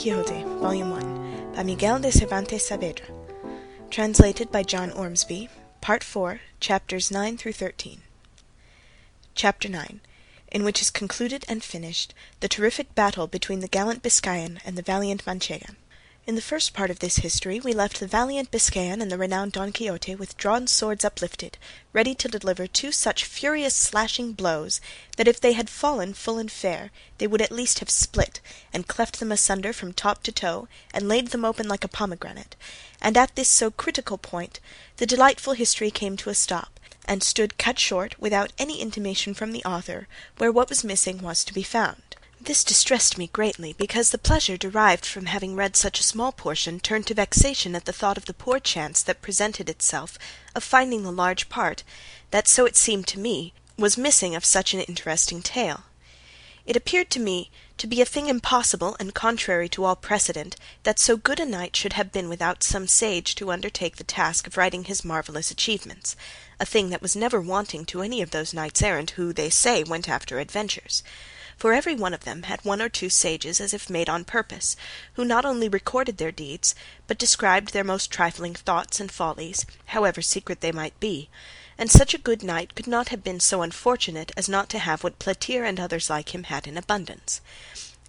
Quixote, Volume 1, by Miguel de Cervantes Saavedra. Translated by John Ormsby. Part 4, Chapters 9 through 13. Chapter 9, in which is concluded and finished the terrific battle between the gallant Biscayan and the valiant Manchegan. In the first part of this history we left the valiant Biscayan and the renowned Don Quixote with drawn swords uplifted, ready to deliver two such furious slashing blows that if they had fallen full and fair they would at least have split, and cleft them asunder from top to toe, and laid them open like a pomegranate; and at this so critical point the delightful history came to a stop, and stood cut short without any intimation from the author where what was missing was to be found. This distressed me greatly, because the pleasure derived from having read such a small portion turned to vexation at the thought of the poor chance that presented itself of finding the large part that, so it seemed to me, was missing of such an interesting tale. It appeared to me to be a thing impossible and contrary to all precedent that so good a knight should have been without some sage to undertake the task of writing his marvellous achievements, a thing that was never wanting to any of those knights errant who, they say, went after adventures for every one of them had one or two sages as if made on purpose, who not only recorded their deeds, but described their most trifling thoughts and follies, however secret they might be; and such a good knight could not have been so unfortunate as not to have what Platir and others like him had in abundance.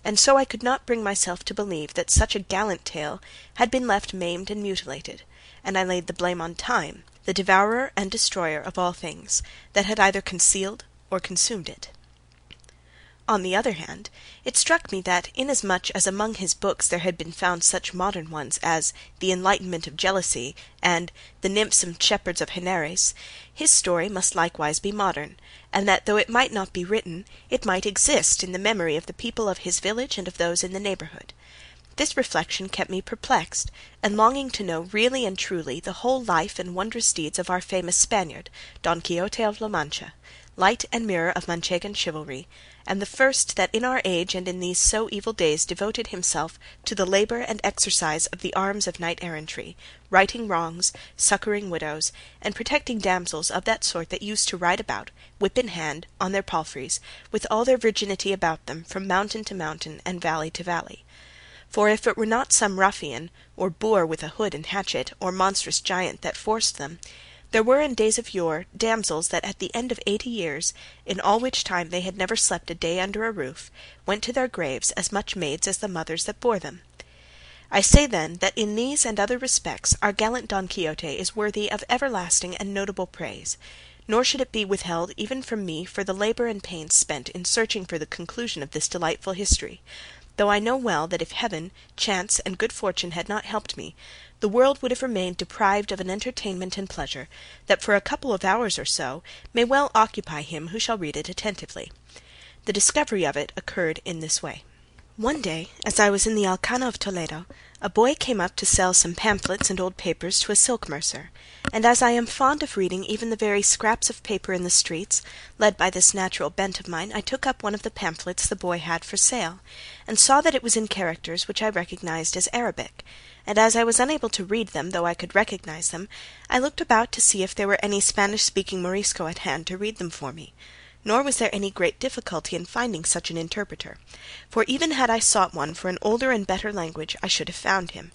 And so I could not bring myself to believe that such a gallant tale had been left maimed and mutilated, and I laid the blame on time, the devourer and destroyer of all things, that had either concealed or consumed it. On the other hand, it struck me that, inasmuch as among his books there had been found such modern ones as The Enlightenment of Jealousy and The Nymphs and Shepherds of Henares, his story must likewise be modern, and that though it might not be written, it might exist in the memory of the people of his village and of those in the neighbourhood. This reflection kept me perplexed, and longing to know really and truly the whole life and wondrous deeds of our famous Spaniard, Don Quixote of La Mancha, light and mirror of Manchegan chivalry and the first that in our age and in these so evil days devoted himself to the labour and exercise of the arms of knight errantry, righting wrongs, succouring widows, and protecting damsels of that sort that used to ride about, whip in hand, on their palfreys, with all their virginity about them, from mountain to mountain and valley to valley. For if it were not some ruffian, or boor with a hood and hatchet, or monstrous giant that forced them, there were in days of yore damsels that at the end of eighty years, in all which time they had never slept a day under a roof, went to their graves as much maids as the mothers that bore them. I say then that in these and other respects our gallant Don Quixote is worthy of everlasting and notable praise, nor should it be withheld even from me for the labour and pains spent in searching for the conclusion of this delightful history, though I know well that if heaven, chance, and good fortune had not helped me, the world would have remained deprived of an entertainment and pleasure that for a couple of hours or so may well occupy him who shall read it attentively. The discovery of it occurred in this way. One day, as I was in the Alcana of Toledo, a boy came up to sell some pamphlets and old papers to a silk mercer, and as I am fond of reading even the very scraps of paper in the streets, led by this natural bent of mine I took up one of the pamphlets the boy had for sale, and saw that it was in characters which I recognized as Arabic. And as I was unable to read them though I could recognize them, I looked about to see if there were any Spanish speaking Morisco at hand to read them for me; nor was there any great difficulty in finding such an interpreter, for even had I sought one for an older and better language I should have found him.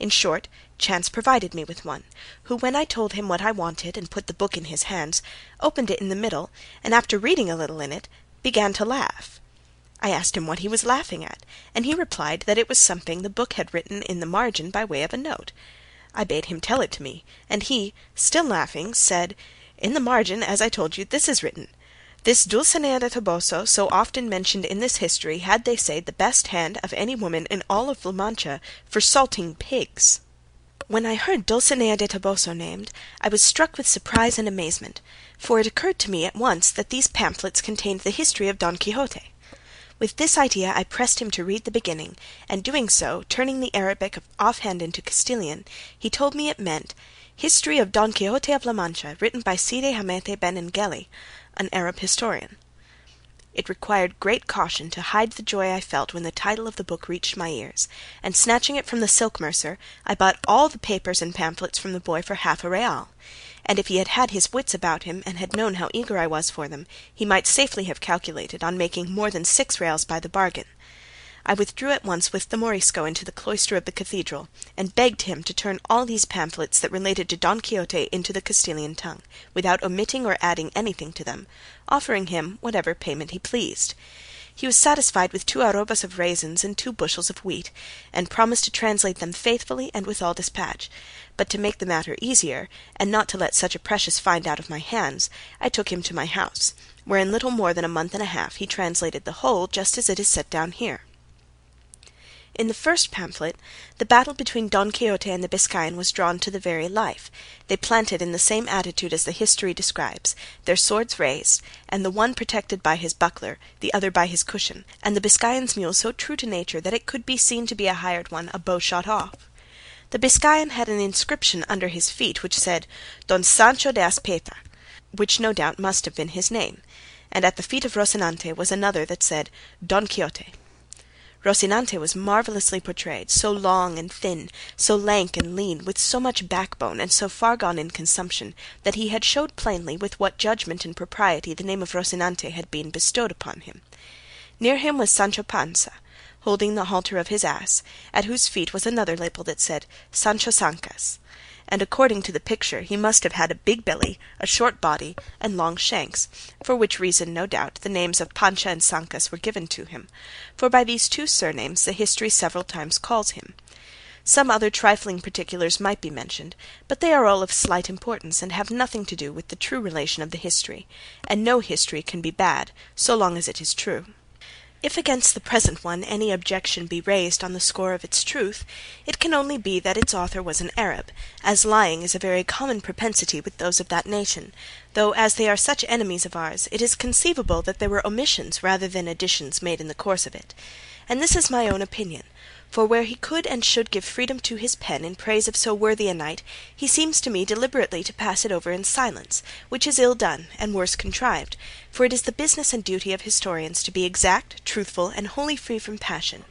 In short, chance provided me with one, who when I told him what I wanted and put the book in his hands, opened it in the middle, and after reading a little in it, began to laugh. I asked him what he was laughing at, and he replied that it was something the book had written in the margin by way of a note. I bade him tell it to me, and he, still laughing, said, "In the margin, as I told you, this is written: This Dulcinea del Toboso, so often mentioned in this history, had, they say, the best hand of any woman in all of La Mancha for salting pigs." When I heard Dulcinea del Toboso named, I was struck with surprise and amazement, for it occurred to me at once that these pamphlets contained the history of Don Quixote. With this idea I pressed him to read the beginning, and doing so, turning the Arabic offhand into Castilian, he told me it meant, "History of Don Quixote of La Mancha, written by Cide Hamete Benengeli, an Arab historian." It required great caution to hide the joy I felt when the title of the book reached my ears, and snatching it from the silk mercer, I bought all the papers and pamphlets from the boy for half a real and if he had had his wits about him and had known how eager I was for them, he might safely have calculated on making more than six reals by the bargain. I withdrew at once with the Morisco into the cloister of the cathedral, and begged him to turn all these pamphlets that related to Don Quixote into the Castilian tongue, without omitting or adding anything to them, offering him whatever payment he pleased. He was satisfied with two arrobas of raisins and two bushels of wheat, and promised to translate them faithfully and with all despatch; but to make the matter easier, and not to let such a precious find out of my hands, I took him to my house, where in little more than a month and a half he translated the whole just as it is set down here. In the first pamphlet the battle between Don Quixote and the Biscayan was drawn to the very life, they planted in the same attitude as the history describes, their swords raised, and the one protected by his buckler, the other by his cushion, and the Biscayan's mule so true to nature that it could be seen to be a hired one a bow shot off. The Biscayan had an inscription under his feet which said Don Sancho de Azpeitia, which no doubt must have been his name, and at the feet of Rocinante was another that said Don Quixote. Rocinante was marvellously portrayed, so long and thin, so lank and lean, with so much backbone, and so far gone in consumption, that he had showed plainly with what judgment and propriety the name of Rocinante had been bestowed upon him. Near him was Sancho Panza, holding the halter of his ass, at whose feet was another label that said Sancho Zancas and according to the picture he must have had a big belly, a short body, and long shanks, for which reason, no doubt, the names of Panza and Zancas were given to him, for by these two surnames the history several times calls him. Some other trifling particulars might be mentioned, but they are all of slight importance and have nothing to do with the true relation of the history, and no history can be bad so long as it is true. If against the present one any objection be raised on the score of its truth, it can only be that its author was an Arab, as lying is a very common propensity with those of that nation, though as they are such enemies of ours it is conceivable that there were omissions rather than additions made in the course of it; and this is my own opinion. For where he could and should give freedom to his pen in praise of so worthy a knight, he seems to me deliberately to pass it over in silence, which is ill done and worse contrived; for it is the business and duty of historians to be exact, truthful, and wholly free from passion;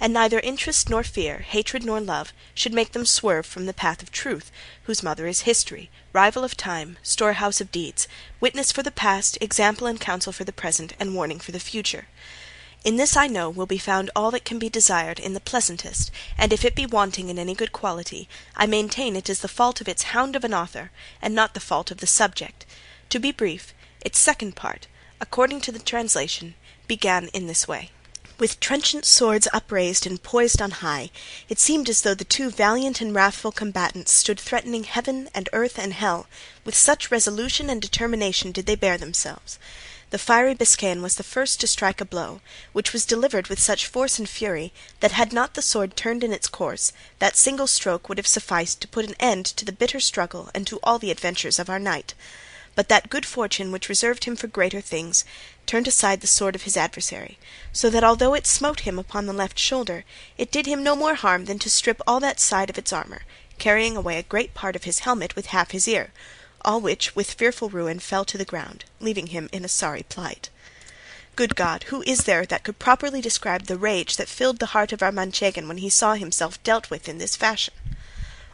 and neither interest nor fear, hatred nor love, should make them swerve from the path of truth, whose mother is history, rival of time, storehouse of deeds, witness for the past, example and counsel for the present, and warning for the future. In this I know will be found all that can be desired in the pleasantest, and if it be wanting in any good quality, I maintain it is the fault of its hound of an author, and not the fault of the subject. To be brief, its second part, according to the translation, began in this way. With trenchant swords upraised and poised on high, it seemed as though the two valiant and wrathful combatants stood threatening heaven and earth and hell, with such resolution and determination did they bear themselves. The fiery Biscayan was the first to strike a blow, which was delivered with such force and fury that had not the sword turned in its course, that single stroke would have sufficed to put an end to the bitter struggle and to all the adventures of our knight; but that good fortune which reserved him for greater things turned aside the sword of his adversary, so that although it smote him upon the left shoulder, it did him no more harm than to strip all that side of its armour, carrying away a great part of his helmet with half his ear all which with fearful ruin fell to the ground, leaving him in a sorry plight. Good God, who is there that could properly describe the rage that filled the heart of our Manchegan when he saw himself dealt with in this fashion?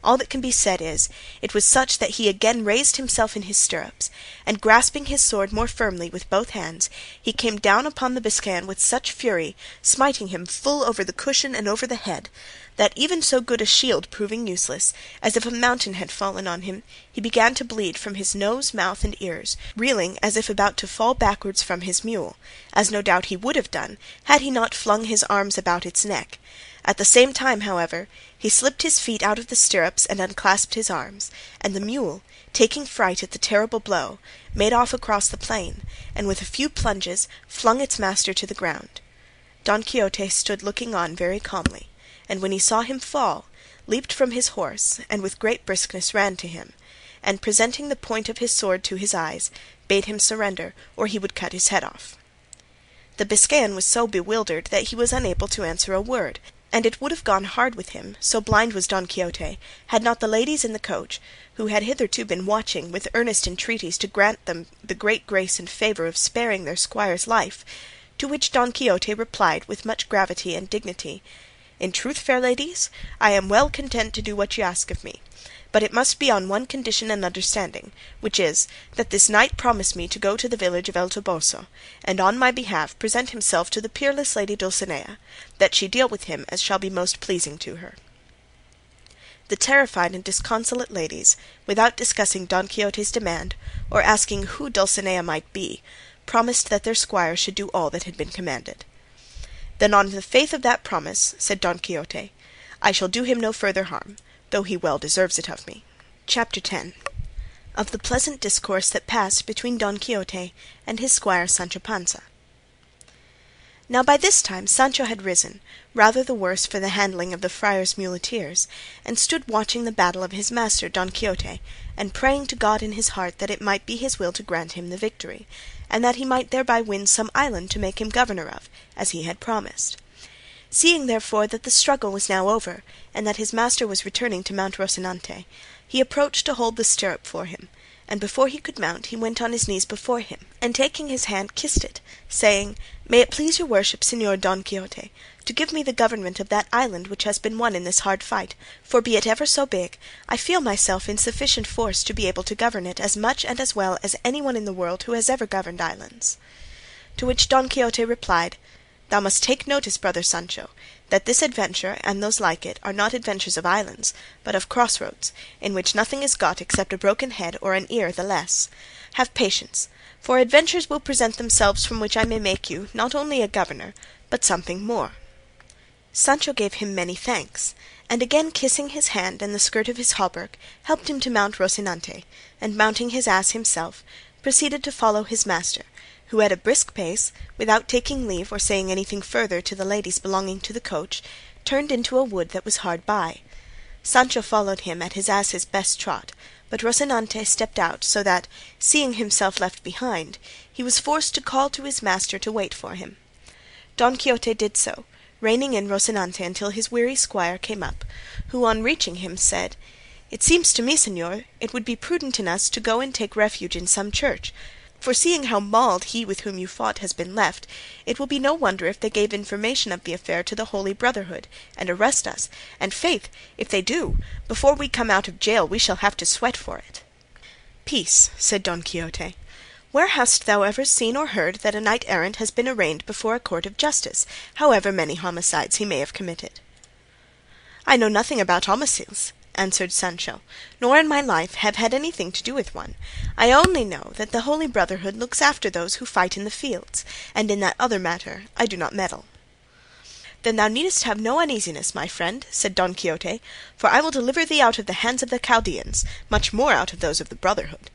All that can be said is, it was such that he again raised himself in his stirrups, and grasping his sword more firmly with both hands, he came down upon the Biscayan with such fury, smiting him full over the cushion and over the head, that even so good a shield proving useless, as if a mountain had fallen on him, he began to bleed from his nose, mouth, and ears, reeling as if about to fall backwards from his mule, as no doubt he would have done had he not flung his arms about its neck. At the same time, however, he slipped his feet out of the stirrups and unclasped his arms, and the mule, taking fright at the terrible blow, made off across the plain, and with a few plunges flung its master to the ground. Don Quixote stood looking on very calmly, and when he saw him fall, leaped from his horse, and with great briskness ran to him, and presenting the point of his sword to his eyes, bade him surrender, or he would cut his head off. The Biscayan was so bewildered that he was unable to answer a word and it would have gone hard with him, so blind was Don Quixote, had not the ladies in the coach, who had hitherto been watching with earnest entreaties to grant them the great grace and favour of sparing their squire's life, to which Don Quixote replied with much gravity and dignity, "In truth, fair ladies, I am well content to do what ye ask of me, but it must be on one condition and understanding, which is, that this knight promise me to go to the village of El Toboso, and on my behalf present himself to the peerless lady Dulcinea, that she deal with him as shall be most pleasing to her." The terrified and disconsolate ladies, without discussing Don Quixote's demand, or asking who Dulcinea might be, promised that their squire should do all that had been commanded. "Then on the faith of that promise," said Don Quixote, "I shall do him no further harm though he well deserves it of me." CHAPTER X. Of the pleasant discourse that passed between Don Quixote and his squire Sancho Panza. Now by this time Sancho had risen, rather the worse for the handling of the friar's muleteers, and stood watching the battle of his master Don Quixote, and praying to God in his heart that it might be his will to grant him the victory, and that he might thereby win some island to make him governor of, as he had promised. Seeing therefore that the struggle was now over, and that his master was returning to mount Rocinante, he approached to hold the stirrup for him, and before he could mount he went on his knees before him, and taking his hand kissed it, saying, "May it please your worship, Señor Don Quixote, to give me the government of that island which has been won in this hard fight, for be it ever so big, I feel myself in sufficient force to be able to govern it as much and as well as any one in the world who has ever governed islands." To which Don Quixote replied, "Thou must take notice, brother Sancho, that this adventure and those like it are not adventures of islands, but of crossroads, in which nothing is got except a broken head or an ear the less. Have patience, for adventures will present themselves from which I may make you, not only a governor, but something more." Sancho gave him many thanks, and again kissing his hand and the skirt of his hauberk, helped him to mount Rocinante, and mounting his ass himself, proceeded to follow his master who at a brisk pace, without taking leave or saying anything further to the ladies belonging to the coach, turned into a wood that was hard by. Sancho followed him at his ass's best trot, but Rocinante stepped out, so that, seeing himself left behind, he was forced to call to his master to wait for him. Don Quixote did so, reining in Rocinante until his weary squire came up, who on reaching him said, "It seems to me, señor, it would be prudent in us to go and take refuge in some church, for seeing how mauled he with whom you fought has been left, it will be no wonder if they gave information of the affair to the Holy Brotherhood, and arrest us, and faith, if they do, before we come out of gaol we shall have to sweat for it." "Peace," said Don Quixote. "Where hast thou ever seen or heard that a knight errant has been arraigned before a court of justice, however many homicides he may have committed?" "I know nothing about homicides answered Sancho, nor in my life have had anything to do with one. I only know that the Holy Brotherhood looks after those who fight in the fields, and in that other matter I do not meddle." "Then thou needest have no uneasiness, my friend," said Don Quixote, "for I will deliver thee out of the hands of the Chaldeans, much more out of those of the Brotherhood.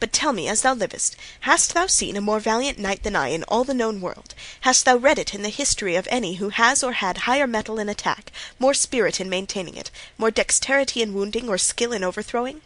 But tell me, as thou livest, hast thou seen a more valiant knight than I in all the known world? Hast thou read it in the history of any who has or had higher mettle in attack, more spirit in maintaining it, more dexterity in wounding, or skill in overthrowing?"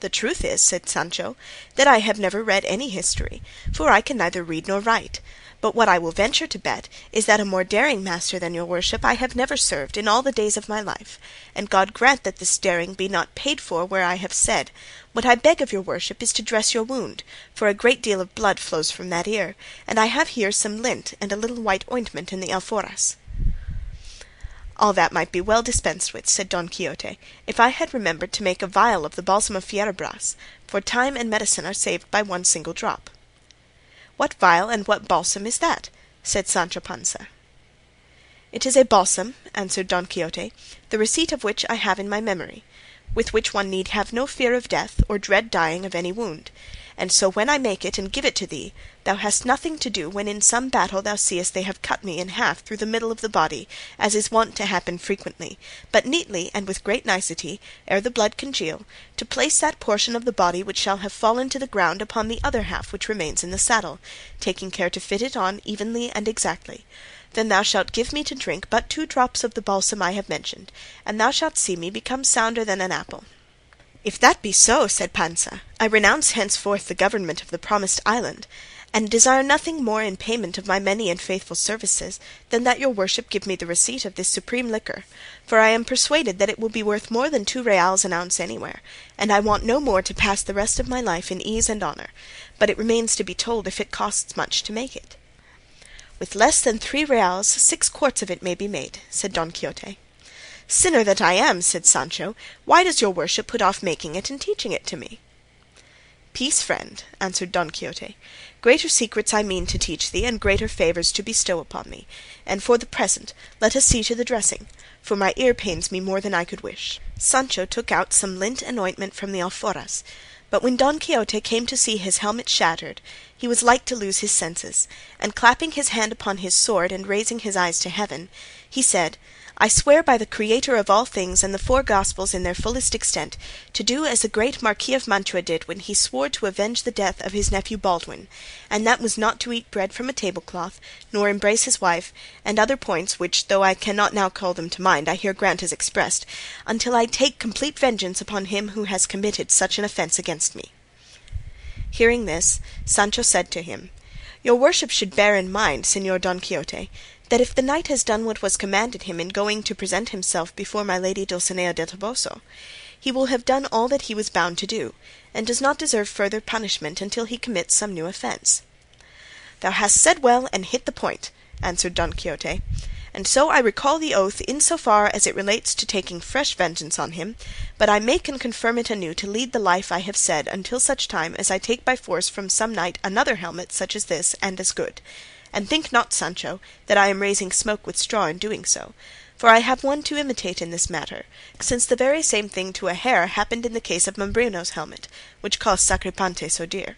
"The truth is," said Sancho, "that I have never read any history, for I can neither read nor write. But what I will venture to bet is that a more daring master than your worship I have never served in all the days of my life, and God grant that this daring be not paid for where I have said. What I beg of your worship is to dress your wound, for a great deal of blood flows from that ear, and I have here some lint and a little white ointment in the alforjas." "All that might be well dispensed with," said Don Quixote, "if I had remembered to make a vial of the balsam of Fierabras, for time and medicine are saved by one single drop." "What vial and what balsam is that?" said Sancho Panza. "It is a balsam," answered Don Quixote, "the receipt of which I have in my memory, with which one need have no fear of death or dread dying of any wound; and so when I make it and give it to thee, thou hast nothing to do when in some battle thou seest they have cut me in half through the middle of the body, as is wont to happen frequently, but neatly and with great nicety, ere the blood congeal, to place that portion of the body which shall have fallen to the ground upon the other half which remains in the saddle, taking care to fit it on evenly and exactly. Then thou shalt give me to drink but two drops of the balsam I have mentioned, and thou shalt see me become sounder than an apple." "If that be so," said Panza, "I renounce henceforth the government of the promised island, and desire nothing more in payment of my many and faithful services than that your worship give me the receipt of this supreme liquor, for I am persuaded that it will be worth more than two reals an ounce anywhere, and I want no more to pass the rest of my life in ease and honour; but it remains to be told if it costs much to make it." "With less than three reals six quarts of it may be made," said Don Quixote. "Sinner that I am!" said Sancho, "why does your worship put off making it and teaching it to me?" "Peace, friend," answered Don Quixote; "greater secrets I mean to teach thee and greater favours to bestow upon thee; and for the present let us see to the dressing, for my ear pains me more than I could wish." Sancho took out some lint and ointment from the alforjas, but when Don Quixote came to see his helmet shattered he was like to lose his senses, and clapping his hand upon his sword and raising his eyes to heaven, he said, "I swear by the Creator of all things and the four Gospels in their fullest extent, to do as the great Marquis of Mantua did when he swore to avenge the death of his nephew Baldwin, and that was not to eat bread from a tablecloth, nor embrace his wife, and other points which though I cannot now call them to mind I here grant as expressed, until I take complete vengeance upon him who has committed such an offence against me." Hearing this, Sancho said to him, "Your worship should bear in mind, Señor Don Quixote, if the knight has done what was commanded him in going to present himself before my lady Dulcinea del Toboso, he will have done all that he was bound to do, and does not deserve further punishment until he commits some new offence." "Thou hast said well and hit the point," answered Don Quixote, "and so I recall the oath in so far as it relates to taking fresh vengeance on him, but I make and confirm it anew to lead the life I have said until such time as I take by force from some knight another helmet such as this and as good; and think not, Sancho, that I am raising smoke with straw in doing so, for I have one to imitate in this matter, since the very same thing to a hair happened in the case of Mambrino's helmet, which cost Sacripante so dear."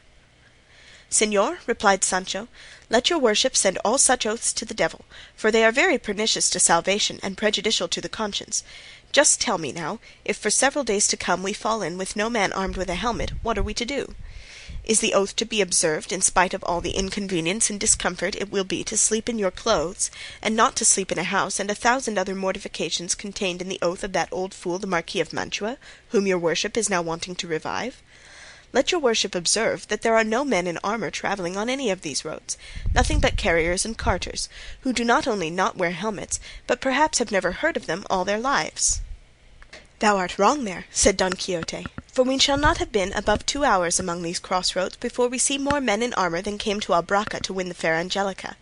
"Señor," replied Sancho, "let your worship send all such oaths to the devil, for they are very pernicious to salvation and prejudicial to the conscience. Just tell me now, if for several days to come we fall in with no man armed with a helmet, what are we to do? Is the oath to be observed in spite of all the inconvenience and discomfort it will be to sleep in your clothes, and not to sleep in a house, and a thousand other mortifications contained in the oath of that old fool the Marquis of Mantua, whom your worship is now wanting to revive? Let your worship observe that there are no men in armour travelling on any of these roads, nothing but carriers and carters, who do not only not wear helmets, but perhaps have never heard of them all their lives." "Thou art wrong there," said Don Quixote, "for we shall not have been above two hours among these cross roads before we see more men in armour than came to Albraca to win the fair Angelica."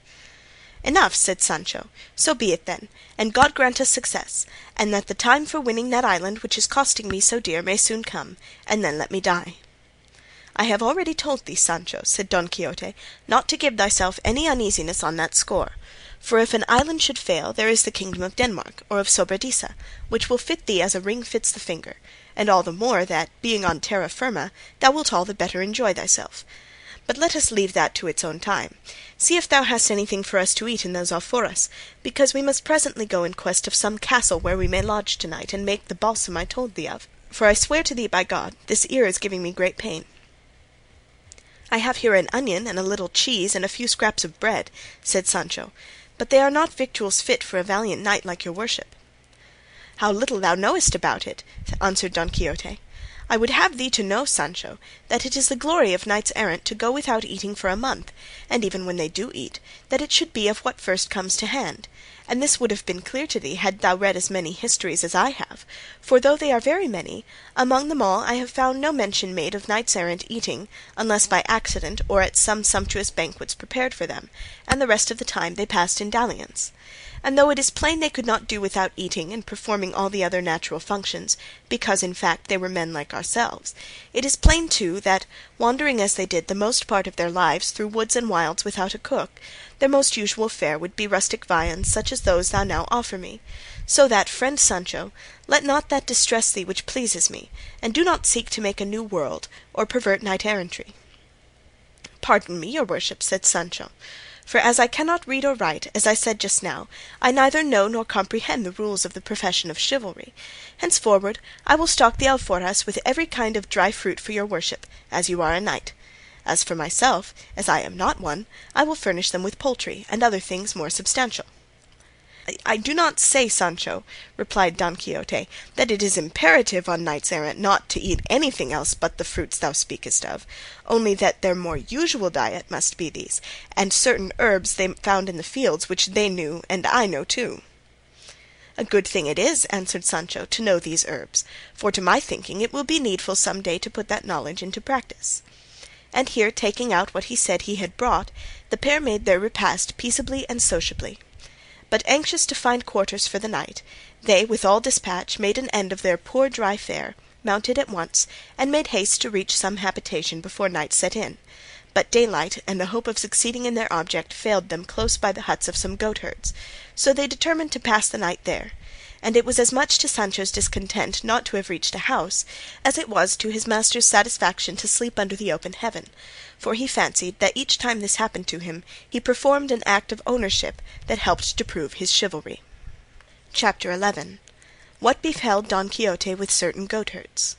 "Enough," said Sancho; "so be it then, and God grant us success, and that the time for winning that island which is costing me so dear may soon come, and then let me die." "I have already told thee, Sancho," said Don Quixote, "not to give thyself any uneasiness on that score; for if an island should fail there is the kingdom of Denmark or of Sobradisa, which will fit thee as a ring fits the finger, and all the more that, being on terra firma, thou wilt all the better enjoy thyself. But let us leave that to its own time; see if thou hast anything for us to eat in those alforjas, because we must presently go in quest of some castle where we may lodge to night and make the balsam I told thee of; for I swear to thee by God this ear is giving me great pain." "I have here an onion and a little cheese and a few scraps of bread," said Sancho, "but they are not victuals fit for a valiant knight like your worship." "How little thou knowest about it!" answered Don Quixote. "I would have thee to know, Sancho, that it is the glory of knights errant to go without eating for a month, and even when they do eat, that it should be of what first comes to hand; and this would have been clear to thee had thou read as many histories as I have, for though they are very many, among them all I have found no mention made of knights errant eating unless by accident or at some sumptuous banquets prepared for them, and the rest of the time they passed in dalliance. And though it is plain they could not do without eating and performing all the other natural functions, because in fact they were men like ourselves, it is plain too that, wandering as they did the most part of their lives through woods and wilds without a cook, their most usual fare would be rustic viands such as those thou now offer me; so that, friend Sancho, let not that distress thee which pleases me, and do not seek to make a new world or pervert knight errantry." "Pardon me, your worship," said Sancho, "for as I cannot read or write, as I said just now, I neither know nor comprehend the rules of the profession of chivalry; henceforward I will stock the alforjas with every kind of dry fruit for your worship, as you are a knight; as for myself, as I am not one, I will furnish them with poultry and other things more substantial." "I do not say, Sancho," replied Don Quixote, "that it is imperative on knights errant not to eat anything else but the fruits thou speakest of, only that their more usual diet must be these, and certain herbs they found in the fields which they knew and I know too." "A good thing it is," answered Sancho, "to know these herbs, for to my thinking it will be needful some day to put that knowledge into practice." And here taking out what he said he had brought, the pair made their repast peaceably and sociably. But anxious to find quarters for the night, they with all dispatch made an end of their poor dry fare, mounted at once, and made haste to reach some habitation before night set in; but daylight and the hope of succeeding in their object failed them close by the huts of some goatherds, so they determined to pass the night there; and it was as much to Sancho's discontent not to have reached a house, as it was to his master's satisfaction to sleep under the open heaven, for he fancied that each time this happened to him he performed an act of ownership that helped to prove his chivalry. CHAPTER XI. What befell Don Quixote with certain goatherds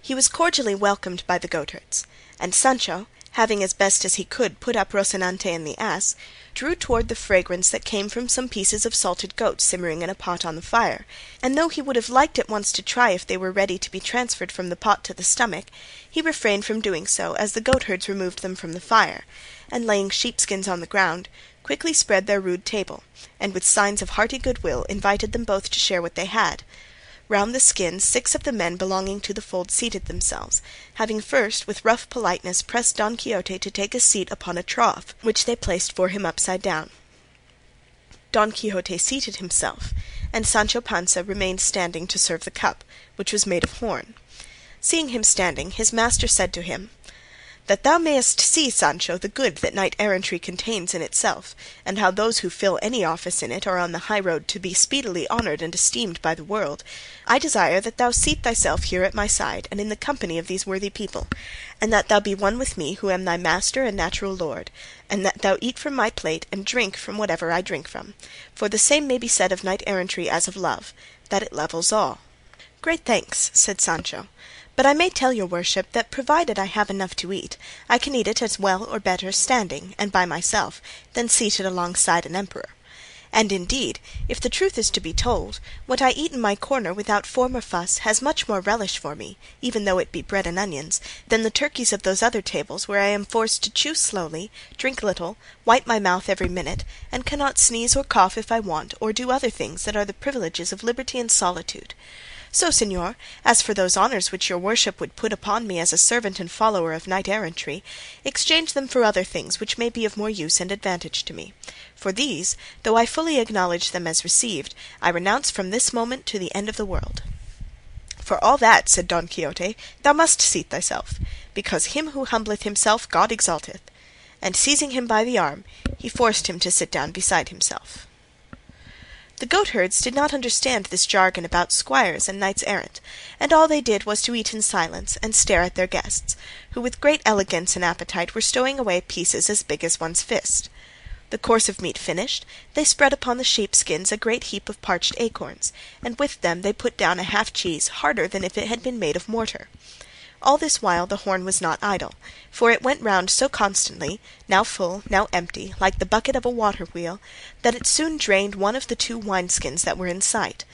He was cordially welcomed by the goatherds, and Sancho, having as best as he could put up Rocinante and the ass, drew toward the fragrance that came from some pieces of salted goat simmering in a pot on the fire, and though he would have liked at once to try if they were ready to be transferred from the pot to the stomach, he refrained from doing so as the goatherds removed them from the fire, and laying sheepskins on the ground, quickly spread their rude table, and with signs of hearty goodwill invited them both to share what they had. Round the skins six of the men belonging to the fold seated themselves, having first with rough politeness pressed Don Quixote to take a seat upon a trough, which they placed for him upside down. Don Quixote seated himself, and Sancho Panza remained standing to serve the cup, which was made of horn. Seeing him standing, his master said to him, "That thou mayest see, Sancho, the good that knight errantry contains in itself, and how those who fill any office in it are on the high road to be speedily honoured and esteemed by the world, I desire that thou seat thyself here at my side and in the company of these worthy people, and that thou be one with me who am thy master and natural lord, and that thou eat from my plate and drink from whatever I drink from; for the same may be said of knight errantry as of love, that it levels all." "Great thanks," said Sancho, "but I may tell your worship that provided I have enough to eat, I can eat it as well or better standing, and by myself, than seated alongside an emperor. And indeed, if the truth is to be told, what I eat in my corner without form or fuss has much more relish for me, even though it be bread and onions, than the turkeys of those other tables where I am forced to chew slowly, drink little, wipe my mouth every minute, and cannot sneeze or cough if I want, or do other things that are the privileges of liberty and solitude. So, señor, as for those honours which your worship would put upon me as a servant and follower of knight errantry, exchange them for other things which may be of more use and advantage to me; for these, though I fully acknowledge them as received, I renounce from this moment to the end of the world." "For all that," said Don Quixote, "thou must seat thyself, because him who humbleth himself God exalteth;" and seizing him by the arm he forced him to sit down beside himself. The goatherds did not understand this jargon about squires and knights errant, and all they did was to eat in silence and stare at their guests, who with great elegance and appetite were stowing away pieces as big as one's fist. The course of meat finished, they spread upon the sheepskins a great heap of parched acorns, and with them they put down a half cheese harder than if it had been made of mortar. All this while the horn was not idle, for it went round so constantly, now full, now empty, like the bucket of a water wheel, that it soon drained one of the two wineskins that were in sight.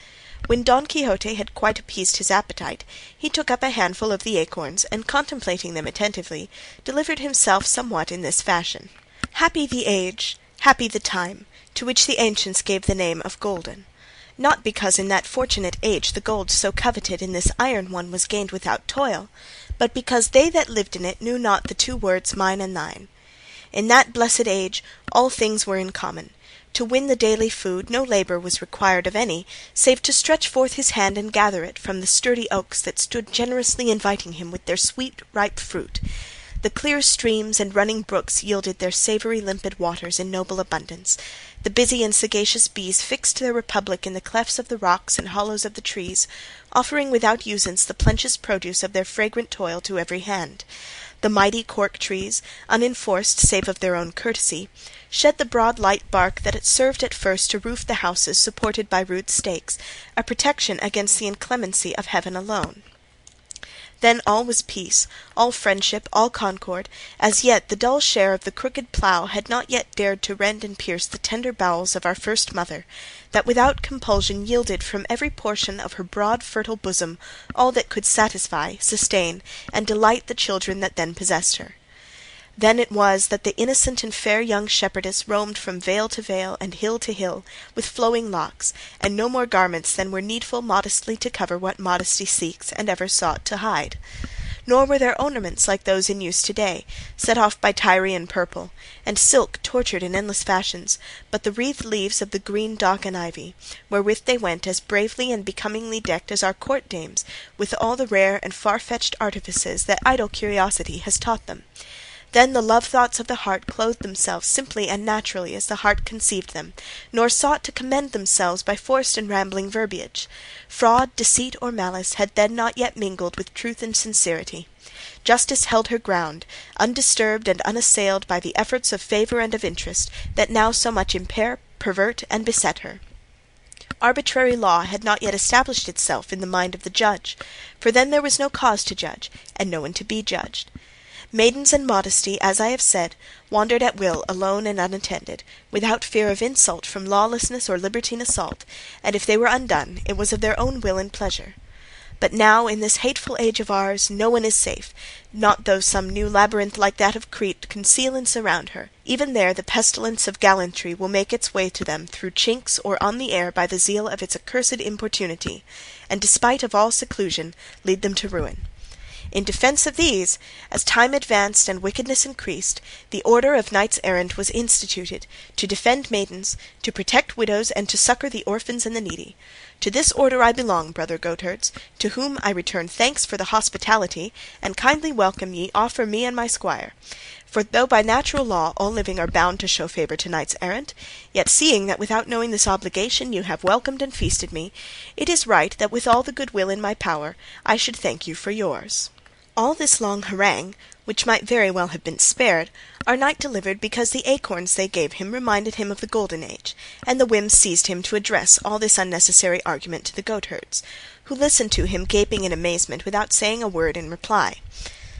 When Don Quixote had quite appeased his appetite, he took up a handful of the acorns, and contemplating them attentively, delivered himself somewhat in this fashion: "Happy the age, happy the time, to which the ancients gave the name of golden not because in that fortunate age the gold so coveted in this iron one was gained without toil, but because they that lived in it knew not the two words mine and thine. In that blessed age all things were in common; to win the daily food no labour was required of any save to stretch forth his hand and gather it from the sturdy oaks that stood generously inviting him with their sweet ripe fruit. The clear streams and running brooks yielded their savoury limpid waters in noble abundance; the busy and sagacious bees fixed their republic in the clefts of the rocks and hollows of the trees, offering without usance the plenteous produce of their fragrant toil to every hand; the mighty cork trees, unenforced save of their own courtesy, shed the broad light bark that served at first to roof the houses supported by rude stakes, a protection against the inclemency of heaven alone. Then all was peace, all friendship, all concord; as yet the dull share of the crooked plough had not yet dared to rend and pierce the tender bowels of our first mother, that without compulsion yielded from every portion of her broad fertile bosom all that could satisfy, sustain, and delight the children that then possessed her. Then it was that the innocent and fair young shepherdess roamed from vale to vale and hill to hill, with flowing locks, and no more garments than were needful modestly to cover what modesty seeks and ever sought to hide. nor were their ornaments like those in use to day, set off by Tyrian purple, and silk tortured in endless fashions, but the wreathed leaves of the green dock and ivy, wherewith they went as bravely and becomingly decked as our court dames with all the rare and far fetched artifices that idle curiosity has taught them. Then the love thoughts of the heart clothed themselves simply and naturally as the heart conceived them, nor sought to commend themselves by forced and rambling verbiage. Fraud, deceit, or malice had then not yet mingled with truth and sincerity. Justice held her ground, undisturbed and unassailed by the efforts of favour and of interest, that now so much impair, pervert, and beset her. Arbitrary law had not yet established itself in the mind of the judge, for then there was no cause to judge, and no one to be judged. Maidens and modesty, as I have said, wandered at will alone and unattended, without fear of insult from lawlessness or libertine assault, and if they were undone, it was of their own will and pleasure. But now, in this hateful age of ours, no one is safe, not though some new labyrinth like that of Crete conceal and surround her; even there the pestilence of gallantry will make its way to them through chinks or on the air by the zeal of its accursed importunity, and despite of all seclusion lead them to ruin. In defence of these, as time advanced and wickedness increased, the order of knights errant was instituted, to defend maidens, to protect widows, and to succour the orphans and the needy. To this order I belong, brother goatherds, to whom I return thanks for the hospitality, and kindly welcome ye offer me and my squire. For though by natural law all living are bound to show favour to knights errant, yet seeing that without knowing this obligation you have welcomed and feasted me, it is right that with all the good will in my power I should thank you for yours. All this long harangue, which might very well have been spared, our knight delivered because the acorns they gave him reminded him of the golden age, and the whim seized him to address all this unnecessary argument to the goatherds, who listened to him gaping in amazement without saying a word in reply.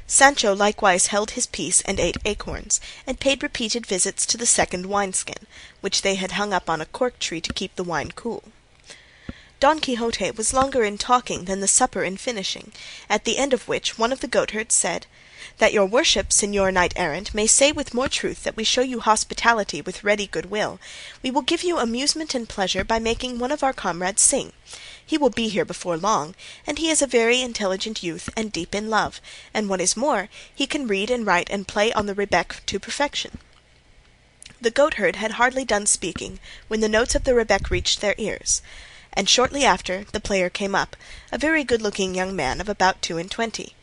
Sancho likewise held his peace and ate acorns, and paid repeated visits to the second wineskin, which they had hung up on a cork tree to keep the wine cool. Don Quixote was longer in talking than the supper in finishing, at the end of which one of the goatherds said, "That your worship, señor knight errant, may say with more truth that we show you hospitality with ready good will, we will give you amusement and pleasure by making one of our comrades sing. He will be here before long, and he is a very intelligent youth and deep in love, and what is more, he can read and write and play on the rebeck to perfection." The goatherd had hardly done speaking when the notes of the rebeck reached their ears and shortly after the player came up, a very good looking young man of about two and twenty.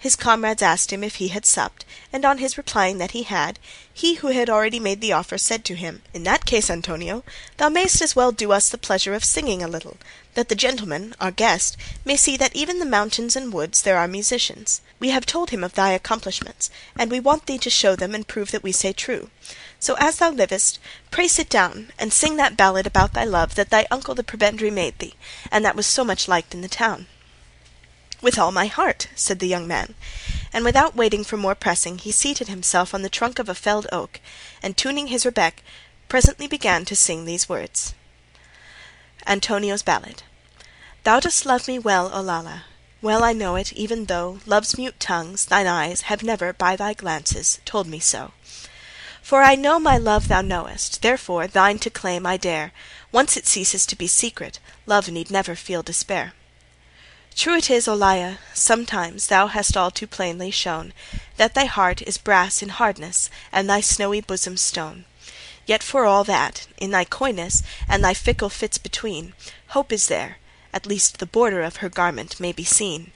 His comrades asked him if he had supped, and on his replying that he had, he who had already made the offer said to him, "In that case, Antonio, thou mayst as well do us the pleasure of singing a little, that the gentleman, our guest, may see that even in the mountains and woods there are musicians. We have told him of thy accomplishments, and we want thee to show them and prove that we say true. So as thou livest, pray sit down and sing that ballad about thy love that thy uncle the prebendary made thee, and that was so much liked in the town." "With all my heart," said the young man, and without waiting for more pressing he seated himself on the trunk of a felled oak, and tuning his rebeck, presently began to sing these words: ANTONIO's Ballad Thou dost love me well, Olalla, Well I know it, even though Love's mute tongues, thine eyes, have never, by thy glances, told me so. For I know my love thou knowest, therefore thine to claim I dare; Once it ceases to be secret, love need never feel despair. True it is, Olalla, sometimes thou hast all too plainly shown That thy heart is brass in hardness, and thy snowy bosom stone; Yet for all that, in thy coyness and thy fickle fits between, Hope is there, at least the border of her garment may be seen.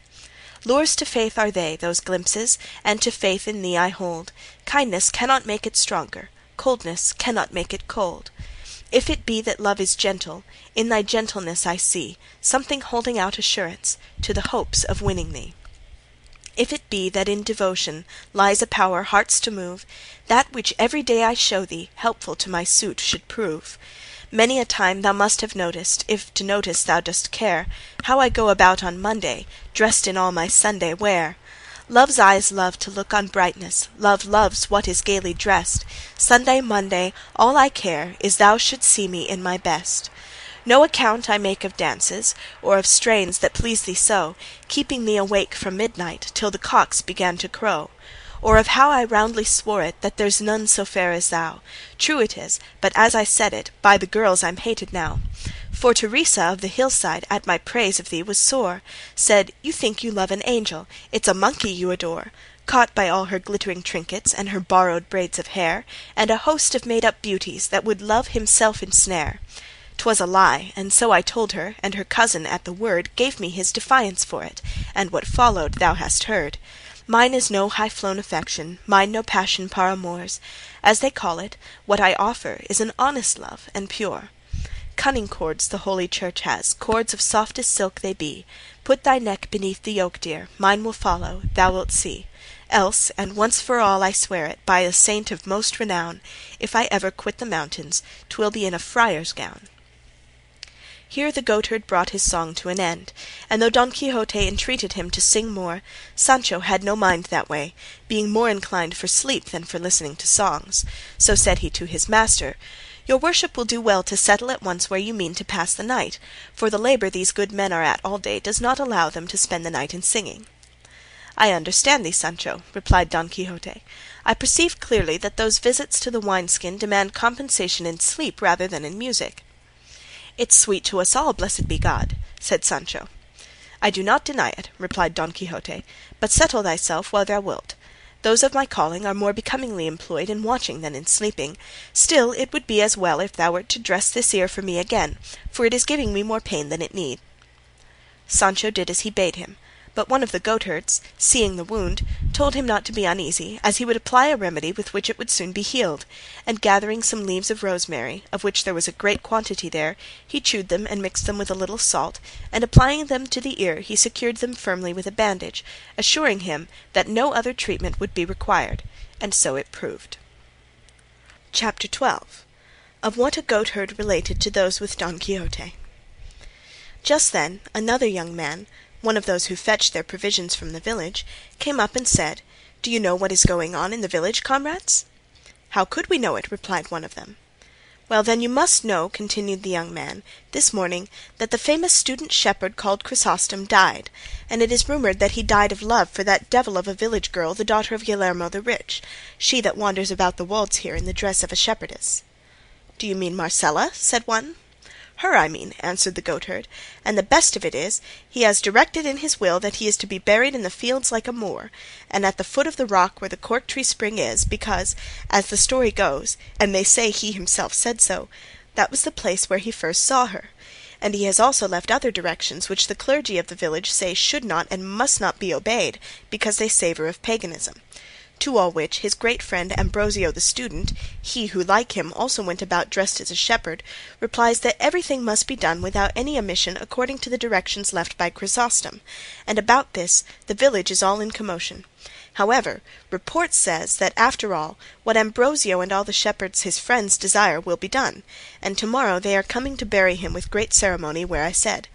Lures to faith are they, those glimpses, and to faith in thee I hold; Kindness cannot make it stronger, coldness cannot make it cold. If it be that love is gentle, in thy gentleness I see Something holding out assurance to the hopes of winning thee. If it be that in devotion lies a power hearts to move, That which every day I show thee helpful to my suit should prove. Many a time thou must have noticed, if to notice thou dost care, How I go about on Monday, dressed in all my Sunday wear. Love's eyes love to look on brightness, love loves what is gaily dressed; Sunday, Monday, all I care is thou shouldst see me in my best. No account I make of dances, or of strains that please thee so, Keeping thee awake from midnight till the cocks began to crow or of how I roundly swore it that there's none so fair as thou; True it is, but as I said it, by the girls I'm hated now. For Teresa of the hillside at my praise of thee was sore; Said, "You think you love an angel; it's a monkey you adore." Caught by all her glittering trinkets, and her borrowed braids of hair, And a host of made up beauties that would Love himself ensnare. 'Twas a lie, and so I told her, and her cousin at the word Gave me his defiance for it, and what followed thou hast heard. Mine is no high flown affection, mine no passion par amours, As they call it; what I offer is an honest love and pure. Cunning cords the holy church has, cords of softest silk they be; Put thy neck beneath the yoke, dear, mine will follow, thou wilt see. Else, and once for all I swear it, by a saint of most renown, If I ever quit the mountains, 'twill be in a friar's gown. Here the goatherd brought his song to an end, and though Don Quixote entreated him to sing more, Sancho had no mind that way, being more inclined for sleep than for listening to songs; so said he to his master, "Your worship will do well to settle at once where you mean to pass the night, for the labour these good men are at all day does not allow them to spend the night in singing." "I understand thee, Sancho," replied Don Quixote; "I perceive clearly that those visits to the wine skin demand compensation in sleep rather than in music." "It's sweet to us all, blessed be God!" said Sancho. "I do not deny it," replied Don Quixote; "but settle thyself while thou wilt. Those of my calling are more becomingly employed in watching than in sleeping; still it would be as well if thou wert to dress this ear for me again, for it is giving me more pain than it need." Sancho did as he bade him, but one of the goatherds, seeing the wound, told him not to be uneasy, as he would apply a remedy with which it would soon be healed; and gathering some leaves of rosemary, of which there was a great quantity there, he chewed them and mixed them with a little salt, and applying them to the ear he secured them firmly with a bandage, assuring him that no other treatment would be required; and so it proved. CHAPTER XII. Of what a goatherd related to those with Don Quixote. Just then another young man one of those who fetched their provisions from the village, came up and said, "Do you know what is going on in the village, comrades?" "How could we know it?" replied one of them. "Well, then, you must know," continued the young man, "this morning that the famous student shepherd called Chrysostom died, and it is rumoured that he died of love for that devil of a village girl, the daughter of Guillermo the Rich, she that wanders about the wolds here in the dress of a shepherdess." "Do you mean Marcela?" said one. "Her I mean," answered the goatherd; "and the best of it is, he has directed in his will that he is to be buried in the fields like a Moor, and at the foot of the rock where the cork tree spring is, because, as the story goes, and they say he himself said so, that was the place where he first saw her; and he has also left other directions which the clergy of the village say should not and must not be obeyed, because they savour of paganism. To all which his great friend Ambrosio the student, he who like him also went about dressed as a shepherd, replies that everything must be done without any omission according to the directions left by Chrysostom, and about this the village is all in commotion. However, report says that after all what Ambrosio and all the shepherds his friends desire will be done, and to morrow they are coming to bury him with great ceremony where I said.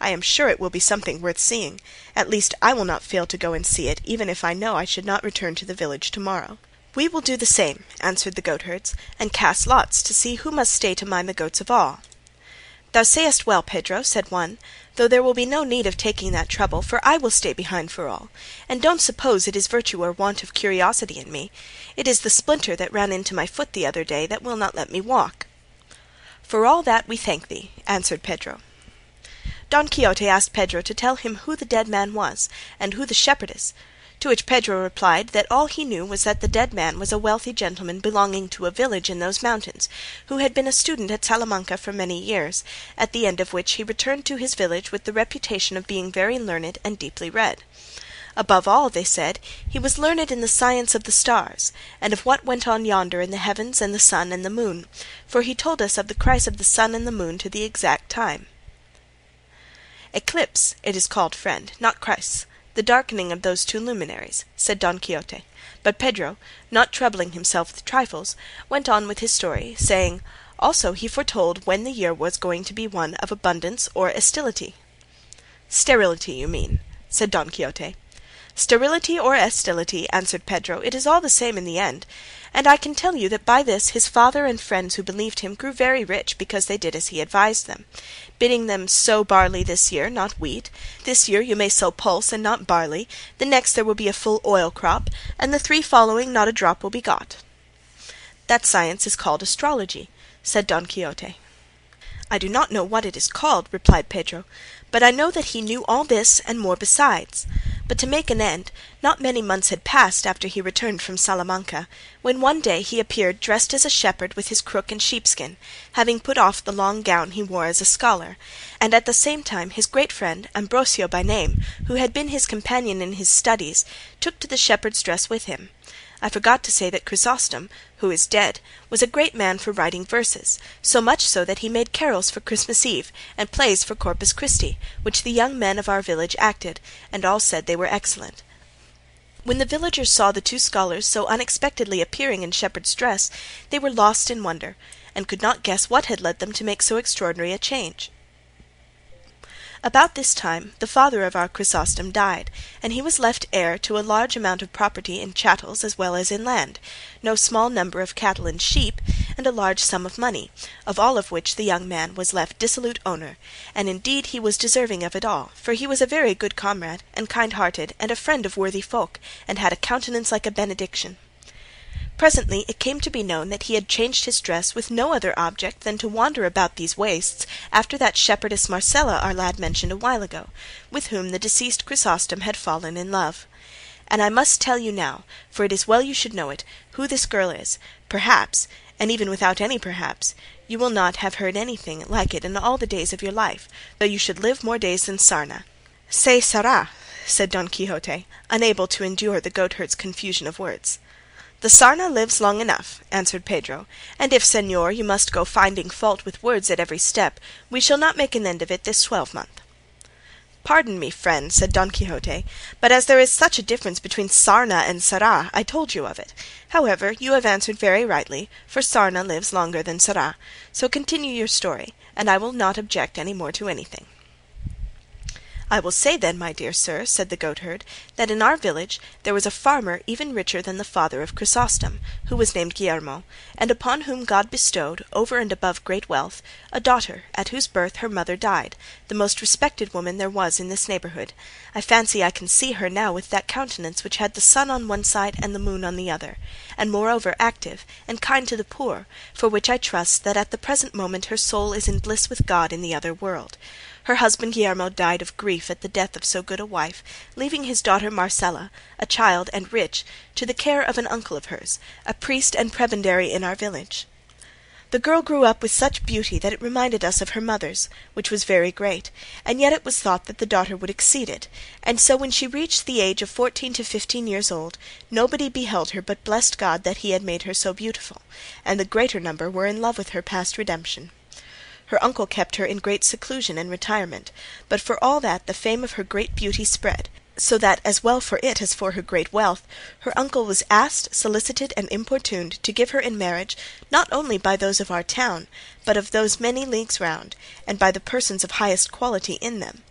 I am sure it will be something worth seeing; at least I will not fail to go and see it, even if I know I should not return to the village to morrow." "We will do the same," answered the goatherds, "and cast lots to see who must stay to mind the goats of all." "Thou sayest well, Pedro," said one, "though there will be no need of taking that trouble, for I will stay behind for all; and don't suppose it is virtue or want of curiosity in me; it is the splinter that ran into my foot the other day that will not let me walk." "For all that we thank thee," answered Pedro. Don Quixote asked Pedro to tell him who the dead man was, and who the shepherdess; to which Pedro replied that all he knew was that the dead man was a wealthy gentleman belonging to a village in those mountains, who had been a student at Salamanca for many years, at the end of which he returned to his village with the reputation of being very learned and deeply read. Above all, they said, he was learned in the science of the stars, and of what went on yonder in the heavens and the sun and the moon, for he told us of the crise of the sun and the moon to the exact time. "Eclipse it is called, friend, not crisis, the darkening of those two luminaries," said Don Quixote; but Pedro, not troubling himself with trifles, went on with his story, saying, also he foretold when the year was going to be one of abundance or estility. "Sterility, you mean," said Don Quixote. "Sterility or estility," answered Pedro, "it is all the same in the end; and I can tell you that by this his father and friends who believed him grew very rich because they did as he advised them, bidding them sow barley this year, not wheat; this year you may sow pulse and not barley; the next there will be a full oil crop, and the three following not a drop will be got." "That science is called astrology," said Don Quixote. "I do not know what it is called," replied Pedro, "but I know that he knew all this and more besides. But to make an end, not many months had passed after he returned from Salamanca, when one day he appeared dressed as a shepherd with his crook and sheepskin, having put off the long gown he wore as a scholar, and at the same time his great friend, Ambrosio by name, who had been his companion in his studies, took to the shepherd's dress with him. I forgot to say that Chrysostom, who is dead, was a great man for writing verses, so much so that he made carols for Christmas Eve and plays for Corpus Christi, which the young men of our village acted, and all said they were excellent. When the villagers saw the two scholars so unexpectedly appearing in shepherd's dress, they were lost in wonder, and could not guess what had led them to make so extraordinary a change. About this time the father of our Chrysostom died, and he was left heir to a large amount of property in chattels as well as in land, no small number of cattle and sheep, and a large sum of money, of all of which the young man was left dissolute owner, and indeed he was deserving of it all, for he was a very good comrade, and kind hearted, and a friend of worthy folk, and had a countenance like a benediction. Presently it came to be known that he had changed his dress with no other object than to wander about these wastes after that shepherdess Marcela our lad mentioned a while ago, with whom the deceased Chrysostom had fallen in love. And I must tell you now, for it is well you should know it, who this girl is; perhaps, and even without any perhaps, you will not have heard anything like it in all the days of your life, though you should live more days than Sarna. "Se Sarah," said Don Quixote, unable to endure the goatherd's confusion of words. "The sarna lives long enough," answered Pedro, "and if, señor, you must go finding fault with words at every step, we shall not make an end of it this twelvemonth." "Pardon me, friend," said Don Quixote, "but as there is such a difference between sarna and Sarah, I told you of it. However, you have answered very rightly, for sarna lives longer than Sarah; so continue your story, and I will not object any more to anything. "I will say then, my dear sir," said the goatherd, "that in our village there was a farmer even richer than the father of Chrysostom, who was named Guillermo, and upon whom God bestowed, over and above great wealth, a daughter at whose birth her mother died, the most respected woman there was in this neighbourhood; I fancy I can see her now with that countenance which had the sun on one side and the moon on the other, and moreover active, and kind to the poor, for which I trust that at the present moment her soul is in bliss with God in the other world. Her husband Guillermo died of grief at the death of so good a wife, leaving his daughter Marcela, a child and rich, to the care of an uncle of hers, a priest and prebendary in our village. The girl grew up with such beauty that it reminded us of her mother's, which was very great, and yet it was thought that the daughter would exceed it, and so when she reached the age of fourteen to fifteen years old, nobody beheld her but blessed God that he had made her so beautiful, and the greater number were in love with her past redemption. Her uncle kept her in great seclusion and retirement, but for all that the fame of her great beauty spread, so that, as well for it as for her great wealth, her uncle was asked, solicited, and importuned to give her in marriage not only by those of our town, but of those many leagues round, and by the persons of highest quality in them.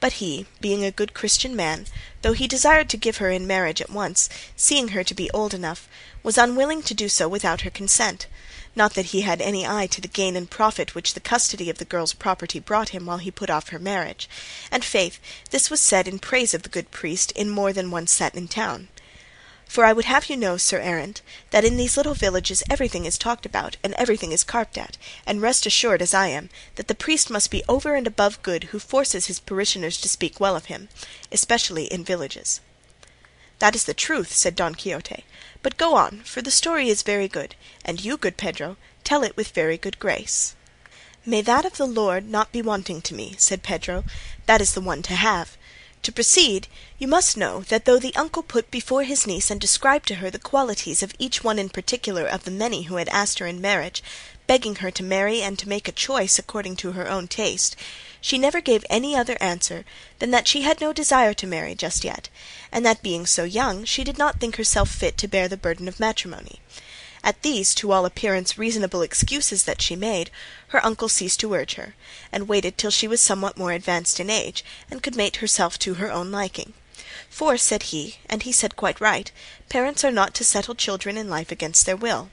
But he, being a good Christian man, though he desired to give her in marriage at once, seeing her to be old enough, was unwilling to do so without her consent not that he had any eye to the gain and profit which the custody of the girl's property brought him while he put off her marriage; and faith, this was said in praise of the good priest in more than one set in town. For I would have you know, sir errant, that in these little villages everything is talked about and everything is carped at, and rest assured, as I am, that the priest must be over and above good who forces his parishioners to speak well of him, especially in villages." "That is the truth," said Don Quixote. But go on, for the story is very good, and you, good Pedro, tell it with very good grace." "May that of the Lord not be wanting to me," said Pedro; "that is the one to have. To proceed, you must know that though the uncle put before his niece and described to her the qualities of each one in particular of the many who had asked her in marriage, begging her to marry and to make a choice according to her own taste, she never gave any other answer than that she had no desire to marry just yet, and that being so young she did not think herself fit to bear the burden of matrimony. At these to all appearance reasonable excuses that she made, her uncle ceased to urge her, and waited till she was somewhat more advanced in age, and could mate herself to her own liking. For, said he, and he said quite right, parents are not to settle children in life against their will.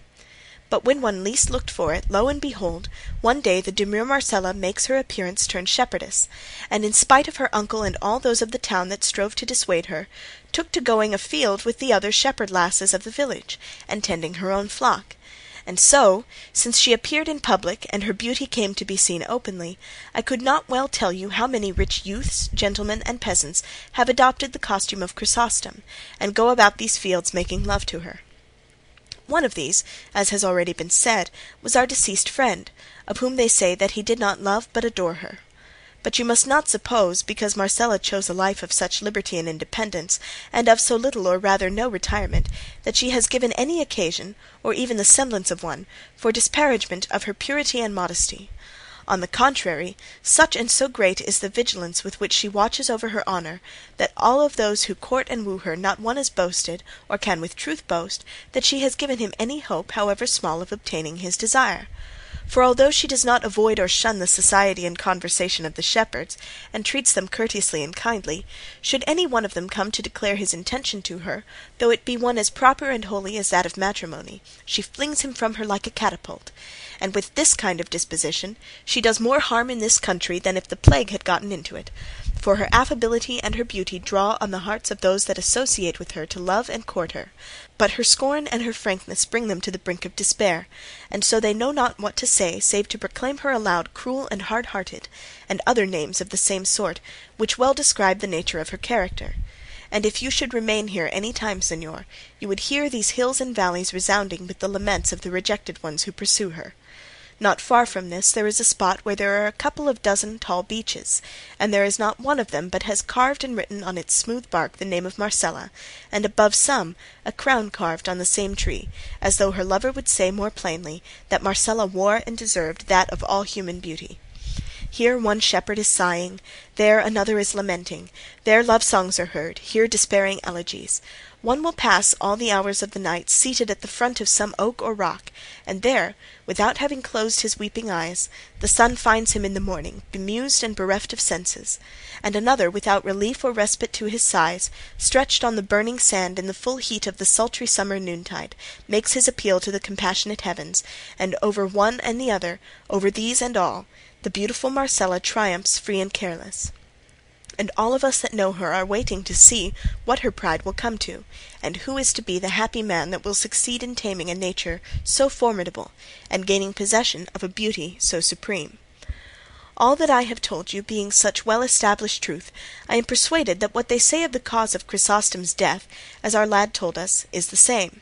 But when one least looked for it, lo and behold, one day the demure Marcela makes her appearance turned shepherdess, and in spite of her uncle and all those of the town that strove to dissuade her, took to going afield with the other shepherd lasses of the village, and tending her own flock; And so, since she appeared in public and her beauty came to be seen openly, I could not well tell you how many rich youths, gentlemen, and peasants have adopted the costume of Chrysostom, and go about these fields making love to her. One of these, as has already been said, was our deceased friend, of whom they say that he did not love but adore her. But you must not suppose, because Marcela chose a life of such liberty and independence, and of so little or rather no retirement, that she has given any occasion, or even the semblance of one, for disparagement of her purity and modesty. On the contrary, such and so great is the vigilance with which she watches over her honour, that of those who court and woo her not one has boasted, or can with truth boast, that she has given him any hope, however small, of obtaining his desire. For although she does not avoid or shun the society and conversation of the shepherds, and treats them courteously and kindly, should any one of them come to declare his intention to her, though it be one as proper and holy as that of matrimony, she flings him from her like a catapult; and with this kind of disposition she does more harm in this country than if the plague had gotten into it for her affability and her beauty draw on the hearts of those that associate with her to love and court her, but her scorn and her frankness bring them to the brink of despair, and so they know not what to say save to proclaim her aloud cruel and hard hearted, and other names of the same sort, which well describe the nature of her character. And if you should remain here any time, señor, you would hear these hills and valleys resounding with the laments of the rejected ones who pursue her. Not far from this there is a spot where there are a couple of dozen tall beeches, and there is not one of them but has carved and written on its smooth bark the name of Marcela, and above some a crown carved on the same tree, as though her lover would say more plainly that Marcela wore and deserved that of all human beauty. Here one shepherd is sighing, there another is lamenting, there love songs are heard, here despairing elegies. One will pass all the hours of the night seated at the front of some oak or rock, and there, without having closed his weeping eyes, the sun finds him in the morning, bemused and bereft of senses; and another, without relief or respite to his sighs, stretched on the burning sand in the full heat of the sultry summer noontide, makes his appeal to the compassionate heavens, and over one and the other, over these and all, the beautiful Marcela triumphs free and careless and all of us that know her are waiting to see what her pride will come to, and who is to be the happy man that will succeed in taming a nature so formidable and gaining possession of a beauty so supreme. All that I have told you being such well established truth, I am persuaded that what they say of the cause of Chrysostom's death, as our lad told us, is the same;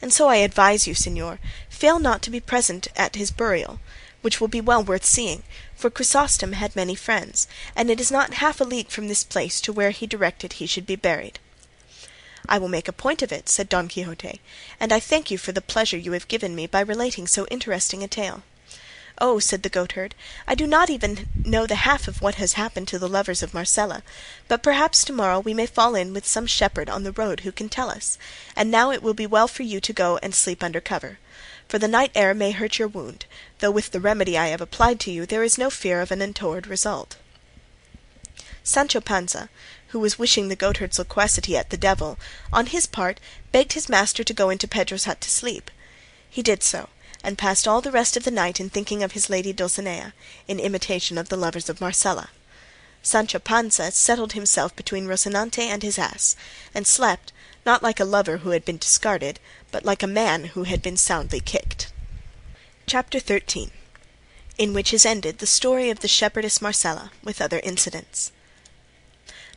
and so I advise you, señor, fail not to be present at his burial, which will be well worth seeing for Chrysostom had many friends, and it is not half a league from this place to where he directed he should be buried." "I will make a point of it," said Don Quixote, "and I thank you for the pleasure you have given me by relating so interesting a tale." "Oh," said the goatherd, "I do not even know the half of what has happened to the lovers of Marcela, but perhaps to morrow we may fall in with some shepherd on the road who can tell us; and now it will be well for you to go and sleep under cover for the night air may hurt your wound, though with the remedy I have applied to you there is no fear of an untoward result." Sancho Panza, who was wishing the goatherd's loquacity at the devil, on his part begged his master to go into Pedro's hut to sleep. He did so, and passed all the rest of the night in thinking of his lady Dulcinea, in imitation of the lovers of Marcela. Sancho Panza settled himself between Rocinante and his ass, and slept, not like a lover who had been discarded, but like a man who had been soundly kicked. Chapter XIII. In which is ended the story of the shepherdess Marcela, with other incidents.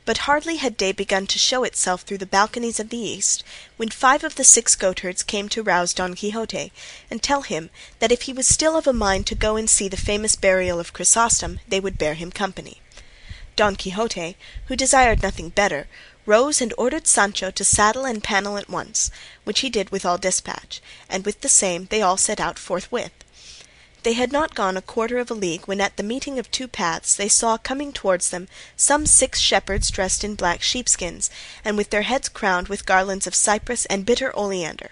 But hardly had day begun to show itself through the balconies of the east, when five of the six goatherds came to rouse Don Quixote, and tell him that if he was still of a mind to go and see the famous burial of Chrysostom they would bear him company. Don Quixote, who desired nothing better, rose and ordered Sancho to saddle and pannel at once, which he did with all despatch, and with the same they all set out forthwith. They had not gone a quarter of a league when at the meeting of two paths they saw coming towards them some six shepherds dressed in black sheepskins, and with their heads crowned with garlands of cypress and bitter oleander.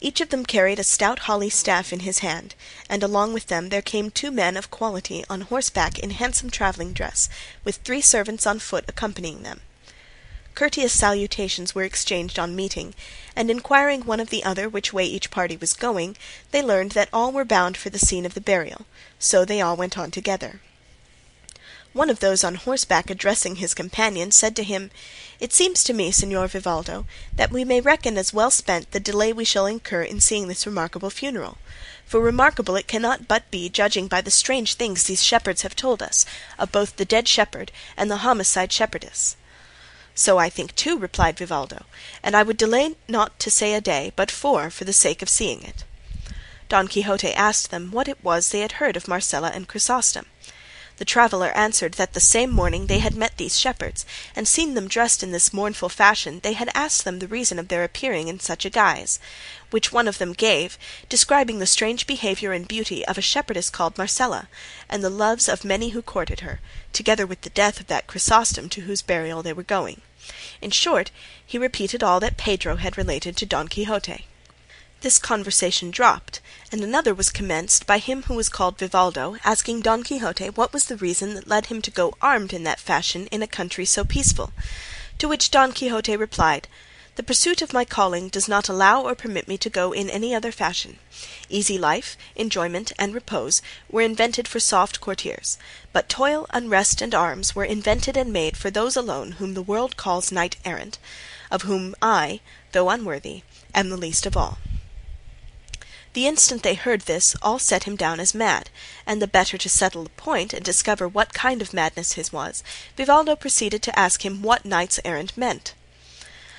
Each of them carried a stout holly staff in his hand, and along with them there came two men of quality on horseback in handsome travelling dress, with three servants on foot accompanying them. Courteous salutations were exchanged on meeting, and inquiring one of the other which way each party was going, they learned that all were bound for the scene of the burial, so they all went on together. One of those on horseback addressing his companion said to him, "It seems to me, Señor Vivaldo, that we may reckon as well spent the delay we shall incur in seeing this remarkable funeral; for remarkable it cannot but be judging by the strange things these shepherds have told us, of both the dead shepherd and the Homicide shepherdess." "So I think too," replied Vivaldo, "and I would delay not to say a day, but four, for the sake of seeing it." Don Quixote asked them what it was they had heard of Marcela and Chrysostom. The traveller answered that the same morning they had met these shepherds, and seeing them dressed in this mournful fashion they had asked them the reason of their appearing in such a guise; which one of them gave, describing the strange behaviour and beauty of a shepherdess called Marcela, and the loves of many who courted her, together with the death of that Chrysostom to whose burial they were going. In short, he repeated all that Pedro had related to Don Quixote. This conversation dropped, and another was commenced by him who was called Vivaldo asking Don Quixote what was the reason that led him to go armed in that fashion in a country so peaceful; to which Don Quixote replied, "The pursuit of my calling does not allow or permit me to go in any other fashion. Easy life, enjoyment, and repose were invented for soft courtiers, but toil, unrest, and arms were invented and made for those alone whom the world calls knight errant, of whom I, though unworthy, am the least of all." The instant they heard this all set him down as mad, and the better to settle the point and discover what kind of madness his was, Vivaldo proceeded to ask him what knights errant meant.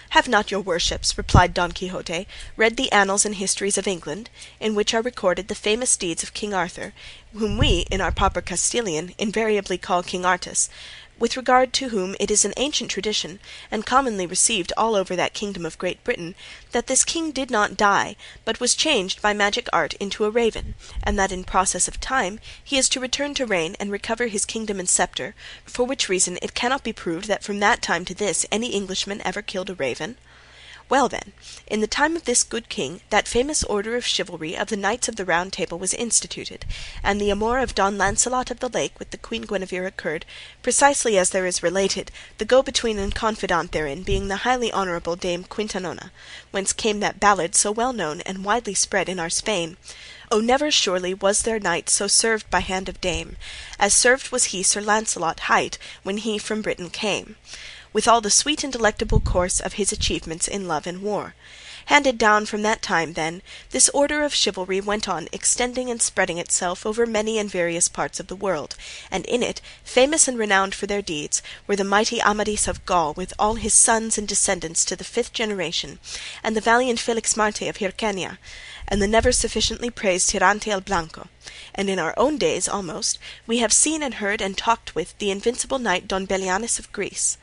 "Have not your worships," replied Don Quixote, "read the annals and histories of England, in which are recorded the famous deeds of King Arthur, whom we, in our proper Castilian, invariably call King Artus? With regard to whom it is an ancient tradition, and commonly received all over that kingdom of Great Britain, that this king did not die, but was changed by magic art into a raven, and that in process of time he is to return to reign and recover his kingdom and sceptre, for which reason it cannot be proved that from that time to this any Englishman ever killed a raven? Well, then, in the time of this good king that famous order of chivalry of the Knights of the Round Table was instituted, and the amour of Don Launcelot of the Lake with the Queen Guinevere occurred, precisely as there is related, the go between and confidant therein being the highly honourable Dame Quintanona, whence came that ballad so well known and widely spread in our Spain, O never surely was there knight so served by hand of dame, As served was he Sir Launcelot hight when he from Britain came with all the sweet and delectable course of his achievements in love and war. Handed down from that time, then, this order of chivalry went on extending and spreading itself over many and various parts of the world, and in it, famous and renowned for their deeds, were the mighty Amadis of Gaul with all his sons and descendants to the fifth generation, and the valiant Felix Felixmarte of Hircania, and the never sufficiently praised Tirante el Blanco; and in our own days almost we have seen and heard and talked with the invincible knight Don Belianis of Greece.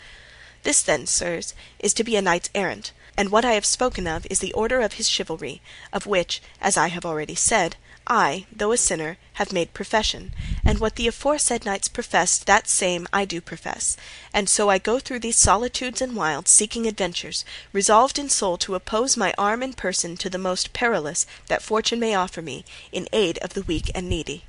This, then, sirs, is to be a knight errant, and what I have spoken of is the order of his chivalry, of which, as I have already said, I, though a sinner, have made profession, and what the aforesaid knights professed that same I do profess, and so I go through these solitudes and wilds seeking adventures, resolved in soul to oppose my arm and person to the most perilous that fortune may offer me, in aid of the weak and needy.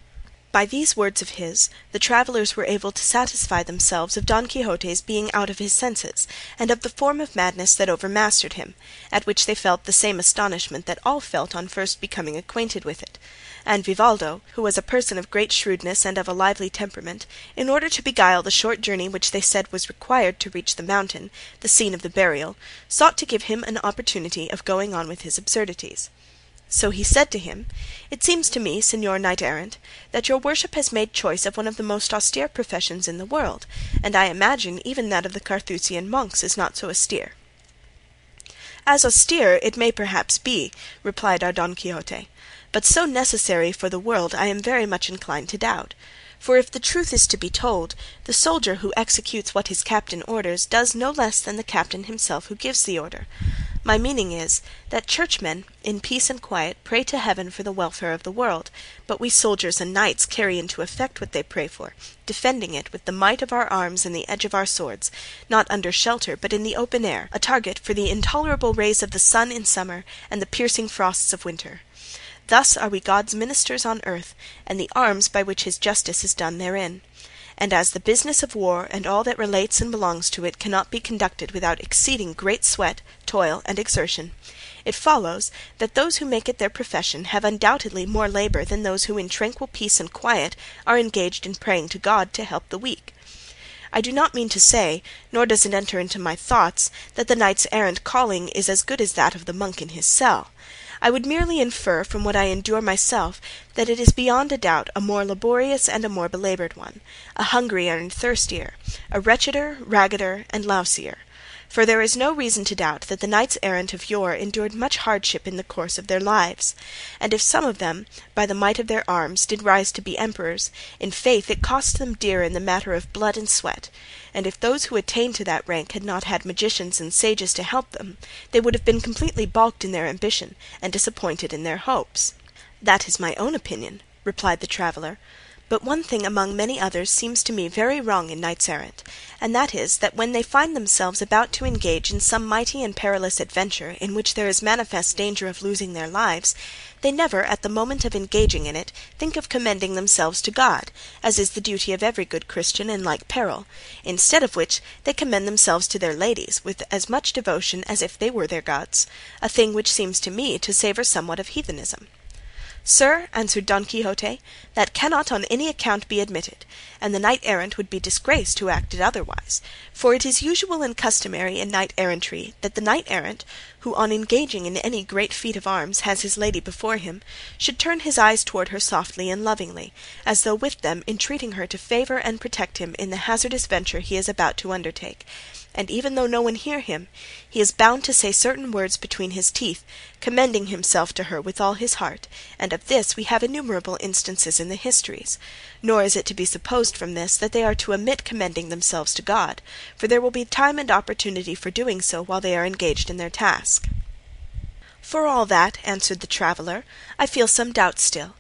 By these words of his the travellers were able to satisfy themselves of Don Quixote's being out of his senses, and of the form of madness that overmastered him, at which they felt the same astonishment that all felt on first becoming acquainted with it; and Vivaldo, who was a person of great shrewdness and of a lively temperament, in order to beguile the short journey which they said was required to reach the mountain, the scene of the burial, sought to give him an opportunity of going on with his absurdities. So he said to him, "It seems to me, señor knight errant, that your worship has made choice of one of the most austere professions in the world, and I imagine even that of the Carthusian monks is not so austere." "As austere it may perhaps be," replied our Don Quixote, "but so necessary for the world I am very much inclined to doubt; for if the truth is to be told, the soldier who executes what his captain orders does no less than the captain himself who gives the order. My meaning is, that churchmen in peace and quiet pray to heaven for the welfare of the world, but we soldiers and knights carry into effect what they pray for, defending it with the might of our arms and the edge of our swords, not under shelter but in the open air, a target for the intolerable rays of the sun in summer and the piercing frosts of winter. Thus are we God's ministers on earth, and the arms by which his justice is done therein and as the business of war and all that relates and belongs to it cannot be conducted without exceeding great sweat, toil, and exertion, it follows that those who make it their profession have undoubtedly more labour than those who in tranquil peace and quiet are engaged in praying to God to help the weak. I do not mean to say, nor does it enter into my thoughts, that the knights errant calling is as good as that of the monk in his cell. I would merely infer from what I endure myself that it is beyond a doubt a more laborious and a more belaboured one, a hungrier and thirstier, a wretcheder, raggeder, and lousier. For there is no reason to doubt that the knights errant of yore endured much hardship in the course of their lives; and if some of them, by the might of their arms, did rise to be emperors, in faith it cost them dear in the matter of blood and sweat; and if those who attained to that rank had not had magicians and sages to help them, they would have been completely balked in their ambition and disappointed in their hopes." "That is my own opinion," replied the traveller. But one thing among many others seems to me very wrong in knights errant, and that is that when they find themselves about to engage in some mighty and perilous adventure in which there is manifest danger of losing their lives, they never at the moment of engaging in it think of commending themselves to God, as is the duty of every good Christian in like peril; instead of which they commend themselves to their ladies with as much devotion as if they were their gods, a thing which seems to me to savour somewhat of heathenism. "Sir," answered Don Quixote, "that cannot on any account be admitted, and the knight errant would be disgraced who acted otherwise; for it is usual and customary in knight errantry that the knight errant, who on engaging in any great feat of arms has his lady before him, should turn his eyes toward her softly and lovingly, as though with them entreating her to favour and protect him in the hazardous venture he is about to undertake and even though no one hear him, he is bound to say certain words between his teeth, commending himself to her with all his heart, and of this we have innumerable instances in the histories; nor is it to be supposed from this that they are to omit commending themselves to God, for there will be time and opportunity for doing so while they are engaged in their task." "For all that," answered the traveller, "I feel some doubt still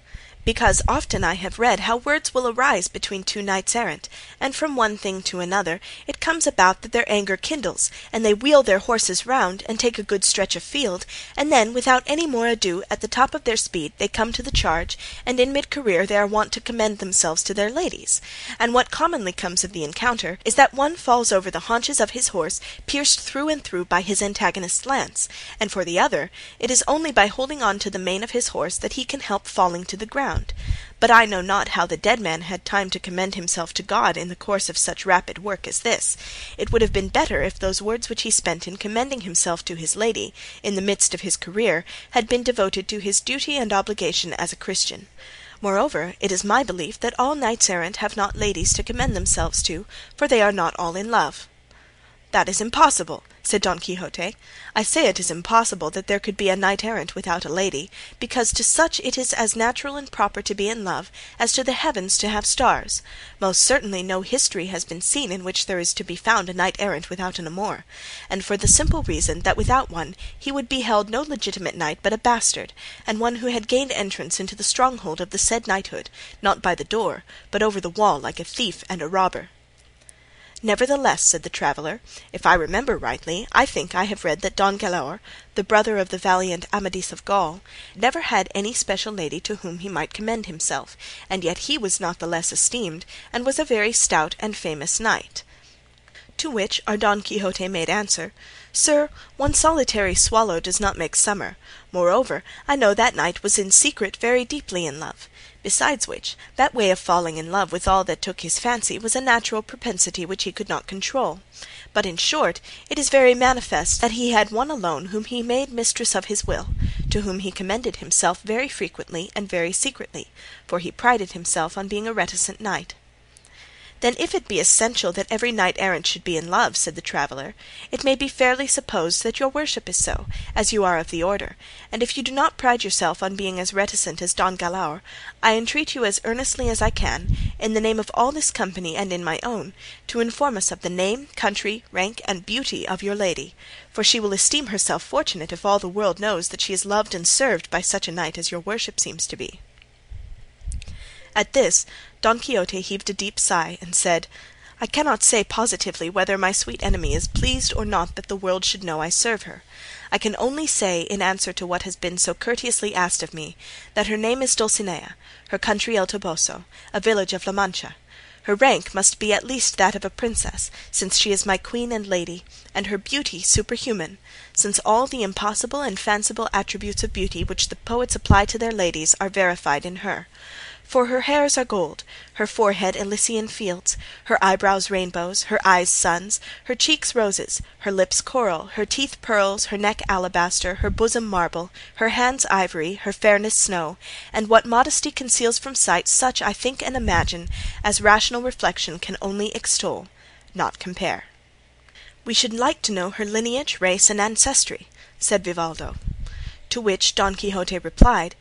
because often I have read how words will arise between two knights errant, and from one thing to another it comes about that their anger kindles, and they wheel their horses round and take a good stretch of field, and then without any more ado at the top of their speed they come to the charge, and in mid career they are wont to commend themselves to their ladies; and what commonly comes of the encounter is that one falls over the haunches of his horse pierced through and through by his antagonist's lance, and for the other it is only by holding on to the mane of his horse that he can help falling to the ground ground; but I know not how the dead man had time to commend himself to God in the course of such rapid work as this; it would have been better if those words which he spent in commending himself to his lady, in the midst of his career, had been devoted to his duty and obligation as a Christian. Moreover, it is my belief that all knights errant have not ladies to commend themselves to, for they are not all in love." "That is impossible," said Don Quixote; "I say it is impossible that there could be a knight errant without a lady, because to such it is as natural and proper to be in love as to the heavens to have stars; most certainly no history has been seen in which there is to be found a knight errant without an amour, and for the simple reason that without one he would be held no legitimate knight but a bastard, and one who had gained entrance into the stronghold of the said knighthood, not by the door, but over the wall like a thief and a robber. "Nevertheless," said the traveller, "if I remember rightly, I think I have read that Don Galaor, the brother of the valiant Amadis of Gaul, never had any special lady to whom he might commend himself, and yet he was not the less esteemed, and was a very stout and famous knight." To which our Don Quixote made answer, "Sir, one solitary swallow does not make summer; moreover, I know that knight was in secret very deeply in love. Besides which, that way of falling in love with all that took his fancy was a natural propensity which he could not control; but in short it is very manifest that he had one alone whom he made mistress of his will, to whom he commended himself very frequently and very secretly, for he prided himself on being a reticent knight. "Then if it be essential that every knight errant should be in love," said the traveller, "it may be fairly supposed that your worship is so, as you are of the order; and if you do not pride yourself on being as reticent as Don Galaor, I entreat you as earnestly as I can, in the name of all this company and in my own, to inform us of the name, country, rank, and beauty of your lady; for she will esteem herself fortunate if all the world knows that she is loved and served by such a knight as your worship seems to be." At this Don Quixote heaved a deep sigh and said, "I cannot say positively whether my sweet enemy is pleased or not that the world should know I serve her. I can only say, in answer to what has been so courteously asked of me, that her name is Dulcinea, her country El Toboso, a village of La Mancha. Her rank must be at least that of a princess, since she is my queen and lady, and her beauty superhuman, since all the impossible and fanciful attributes of beauty which the poets apply to their ladies are verified in her. For her hairs are gold, her forehead Elysian fields, her eyebrows rainbows, her eyes suns, her cheeks roses, her lips coral, her teeth pearls, her neck alabaster, her bosom marble, her hands ivory, her fairness snow; and what modesty conceals from sight such I think and imagine as rational reflection can only extol, not compare." "We should like to know her lineage, race, and ancestry," said Vivaldo. To which Don Quixote replied,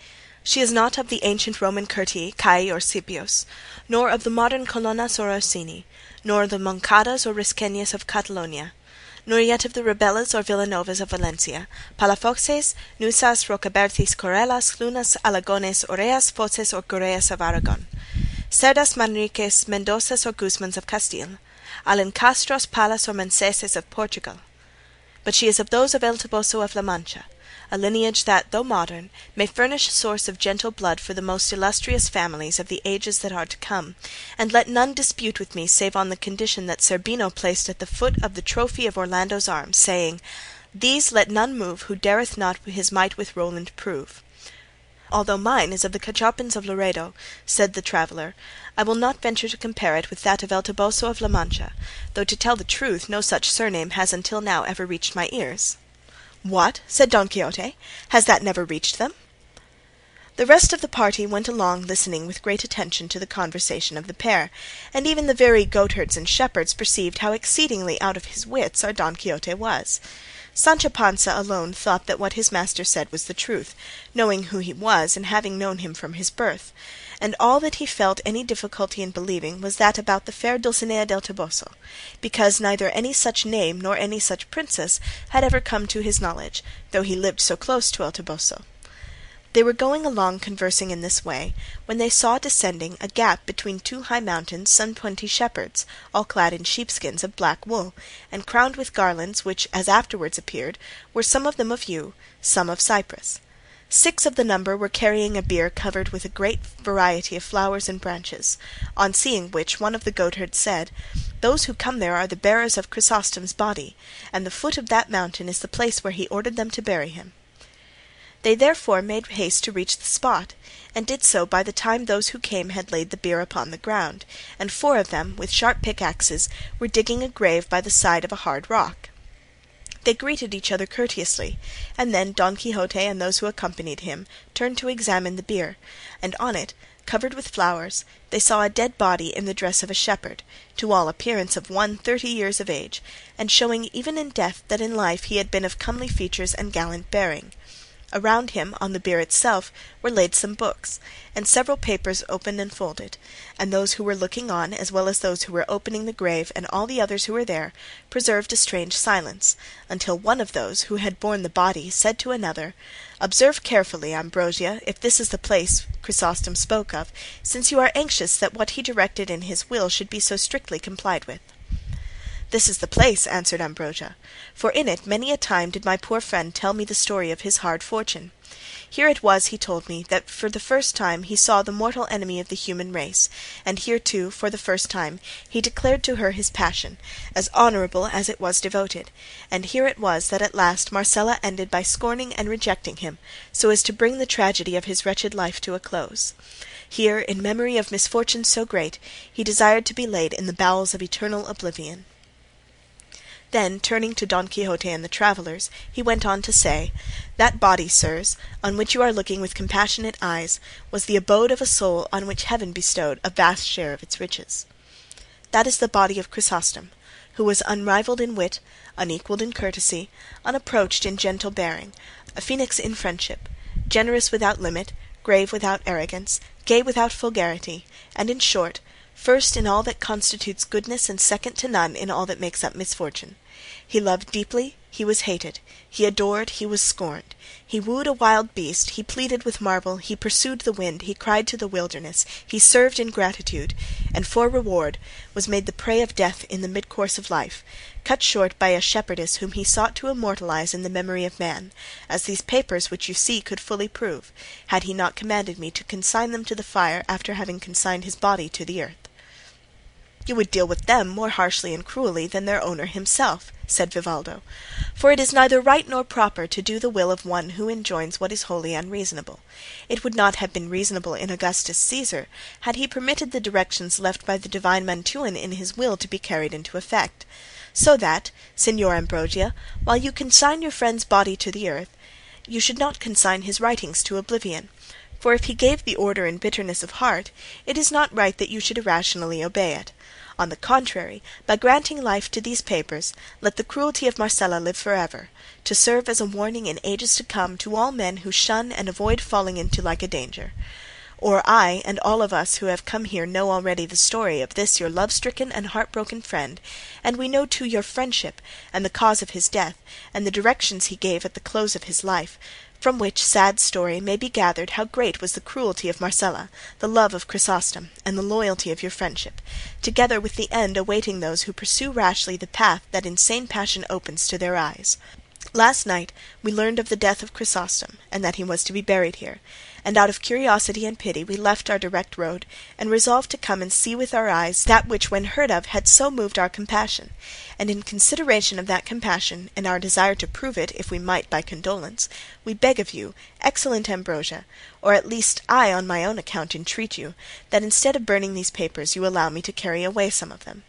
"She is not of the ancient Roman Curtii, Caii, or Scipios, nor of the modern Colonnas or Orsini, nor the Moncadas or Risqueñas of Catalonia, nor yet of the Rebellas or Villanovas of Valencia, Palafoxes, Nuzas, Rocabertis, Corellas, Lunas, Alagones, Urreas, Foces, or Gurreas of Aragon, Cerdas, Manriques, Mendozas, or Guzmans of Castile, Alencastros, Pallas, or Meneses of Portugal; but she is of those of El Toboso of La Mancha, a lineage that, though modern, may furnish a source of gentle blood for the most illustrious families of the ages that are to come; and let none dispute with me save on the condition that Zerbino placed at the foot of the trophy of Orlando's arms, saying, 'These let none move Who dareth not his might with Roland prove.' Although mine is of the Cachopins of Laredo," said the traveller, "I will not venture to compare it with that of El Toboso of La Mancha, though to tell the truth no such surname has until now ever reached my ears." "What!" said Don Quixote, "has that never reached them?" The rest of the party went along listening with great attention to the conversation of the pair, and even the very goatherds and shepherds perceived how exceedingly out of his wits our Don Quixote was. Sancho Panza alone thought that what his master said was the truth, knowing who he was and having known him from his birth; and all that he felt any difficulty in believing was that about the fair Dulcinea del Toboso, because neither any such name nor any such princess had ever come to his knowledge, though he lived so close to El Toboso. They were going along conversing in this way, when they saw descending a gap between two high mountains some twenty shepherds, all clad in sheepskins of black wool, and crowned with garlands which, as afterwards appeared, were some of them of yew, some of cypress. Six of the number were carrying a bier covered with a great variety of flowers and branches; on seeing which one of the goatherds said, "Those who come there are the bearers of Chrysostom's body, and the foot of that mountain is the place where he ordered them to bury him." They therefore made haste to reach the spot, and did so by the time those who came had laid the bier upon the ground, and four of them with sharp pickaxes were digging a grave by the side of a hard rock. They greeted each other courteously, and then Don Quixote and those who accompanied him turned to examine the bier, and on it, covered with flowers, they saw a dead body in the dress of a shepherd, to all appearance of one thirty years of age, and showing even in death that in life he had been of comely features and gallant bearing. Around him, on the bier itself, were laid some books, and several papers open and folded; and those who were looking on, as well as those who were opening the grave and all the others who were there, preserved a strange silence, until one of those who had borne the body said to another, "Observe carefully, Ambrosio, if this is the place Chrysostom spoke of, since you are anxious that what he directed in his will should be so strictly complied with." "This is the place," answered Ambrosio, "for in it many a time did my poor friend tell me the story of his hard fortune. Here it was, he told me, that for the first time he saw the mortal enemy of the human race, and here too, for the first time, he declared to her his passion, as honourable as it was devoted; and here it was that at last Marcela ended by scorning and rejecting him, so as to bring the tragedy of his wretched life to a close. Here, in memory of misfortunes so great, he desired to be laid in the bowels of eternal oblivion. Then turning to Don Quixote and the travellers, he went on to say, "That body, sirs, on which you are looking with compassionate eyes, was the abode of a soul on which heaven bestowed a vast share of its riches. That is the body of Chrysostom, who was unrivalled in wit, unequalled in courtesy, unapproached in gentle bearing, a phoenix in friendship, generous without limit, grave without arrogance, gay without vulgarity, and in short, first in all that constitutes goodness and second to none in all that makes up misfortune. He loved deeply, he was hated; he adored, he was scorned; he wooed a wild beast, he pleaded with marble, he pursued the wind, he cried to the wilderness, he served ingratitude, and for reward was made the prey of death in the mid course of life, cut short by a shepherdess whom he sought to immortalise in the memory of man, as these papers which you see could fully prove, had he not commanded me to consign them to the fire after having consigned his body to the earth." "You would deal with them more harshly and cruelly than their owner himself," said Vivaldo, "for it is neither right nor proper to do the will of one who enjoins what is wholly unreasonable. It would not have been reasonable in Augustus Caesar had he permitted the directions left by the divine Mantuan in his will to be carried into effect. So that, Señor Ambrosio, while you consign your friend's body to the earth, you should not consign his writings to oblivion; for if he gave the order in bitterness of heart, it is not right that you should irrationally obey it. On the contrary, by granting life to these papers, let the cruelty of Marcela live forever, to serve as a warning in ages to come to all men who shun and avoid falling into like a danger. Or I and all of us who have come here know already the story of this your love stricken and heart broken friend, and we know too your friendship, and the cause of his death, and the directions he gave at the close of his life; from which sad story may be gathered how great was the cruelty of Marcela, the love of Chrysostom, and the loyalty of your friendship, together with the end awaiting those who pursue rashly the path that insane passion opens to their eyes. Last night we learned of the death of Chrysostom, and that he was to be buried here and out of curiosity and pity we left our direct road, and resolved to come and see with our eyes that which when heard of had so moved our compassion; and in consideration of that compassion and our desire to prove it if we might by condolence, we beg of you, excellent Ambrosio, or at least I on my own account entreat you, that instead of burning these papers you allow me to carry away some of them."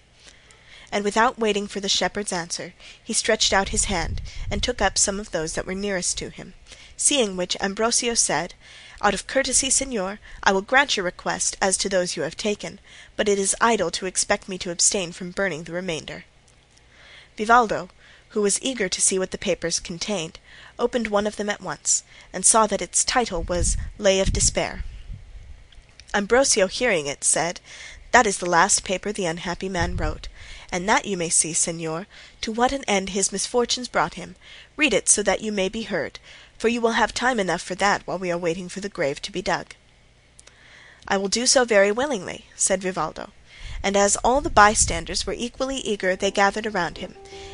And without waiting for the shepherd's answer, he stretched out his hand and took up some of those that were nearest to him; seeing which Ambrosio said. Out of courtesy, señor, I will grant your request as to those you have taken, but it is idle to expect me to abstain from burning the remainder." Vivaldo, who was eager to see what the papers contained, opened one of them at once, and saw that its title was "Lay of Despair." Ambrosio hearing it said, "That is the last paper the unhappy man wrote, and that you may see, señor, to what an end his misfortunes brought him; read it so that you may be heard for you will have time enough for that while we are waiting for the grave to be dug." "I will do so very willingly," said Vivaldo; and as all the bystanders were equally eager they gathered around him,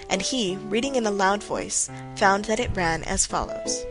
and he, reading in a loud voice, found that it ran as follows.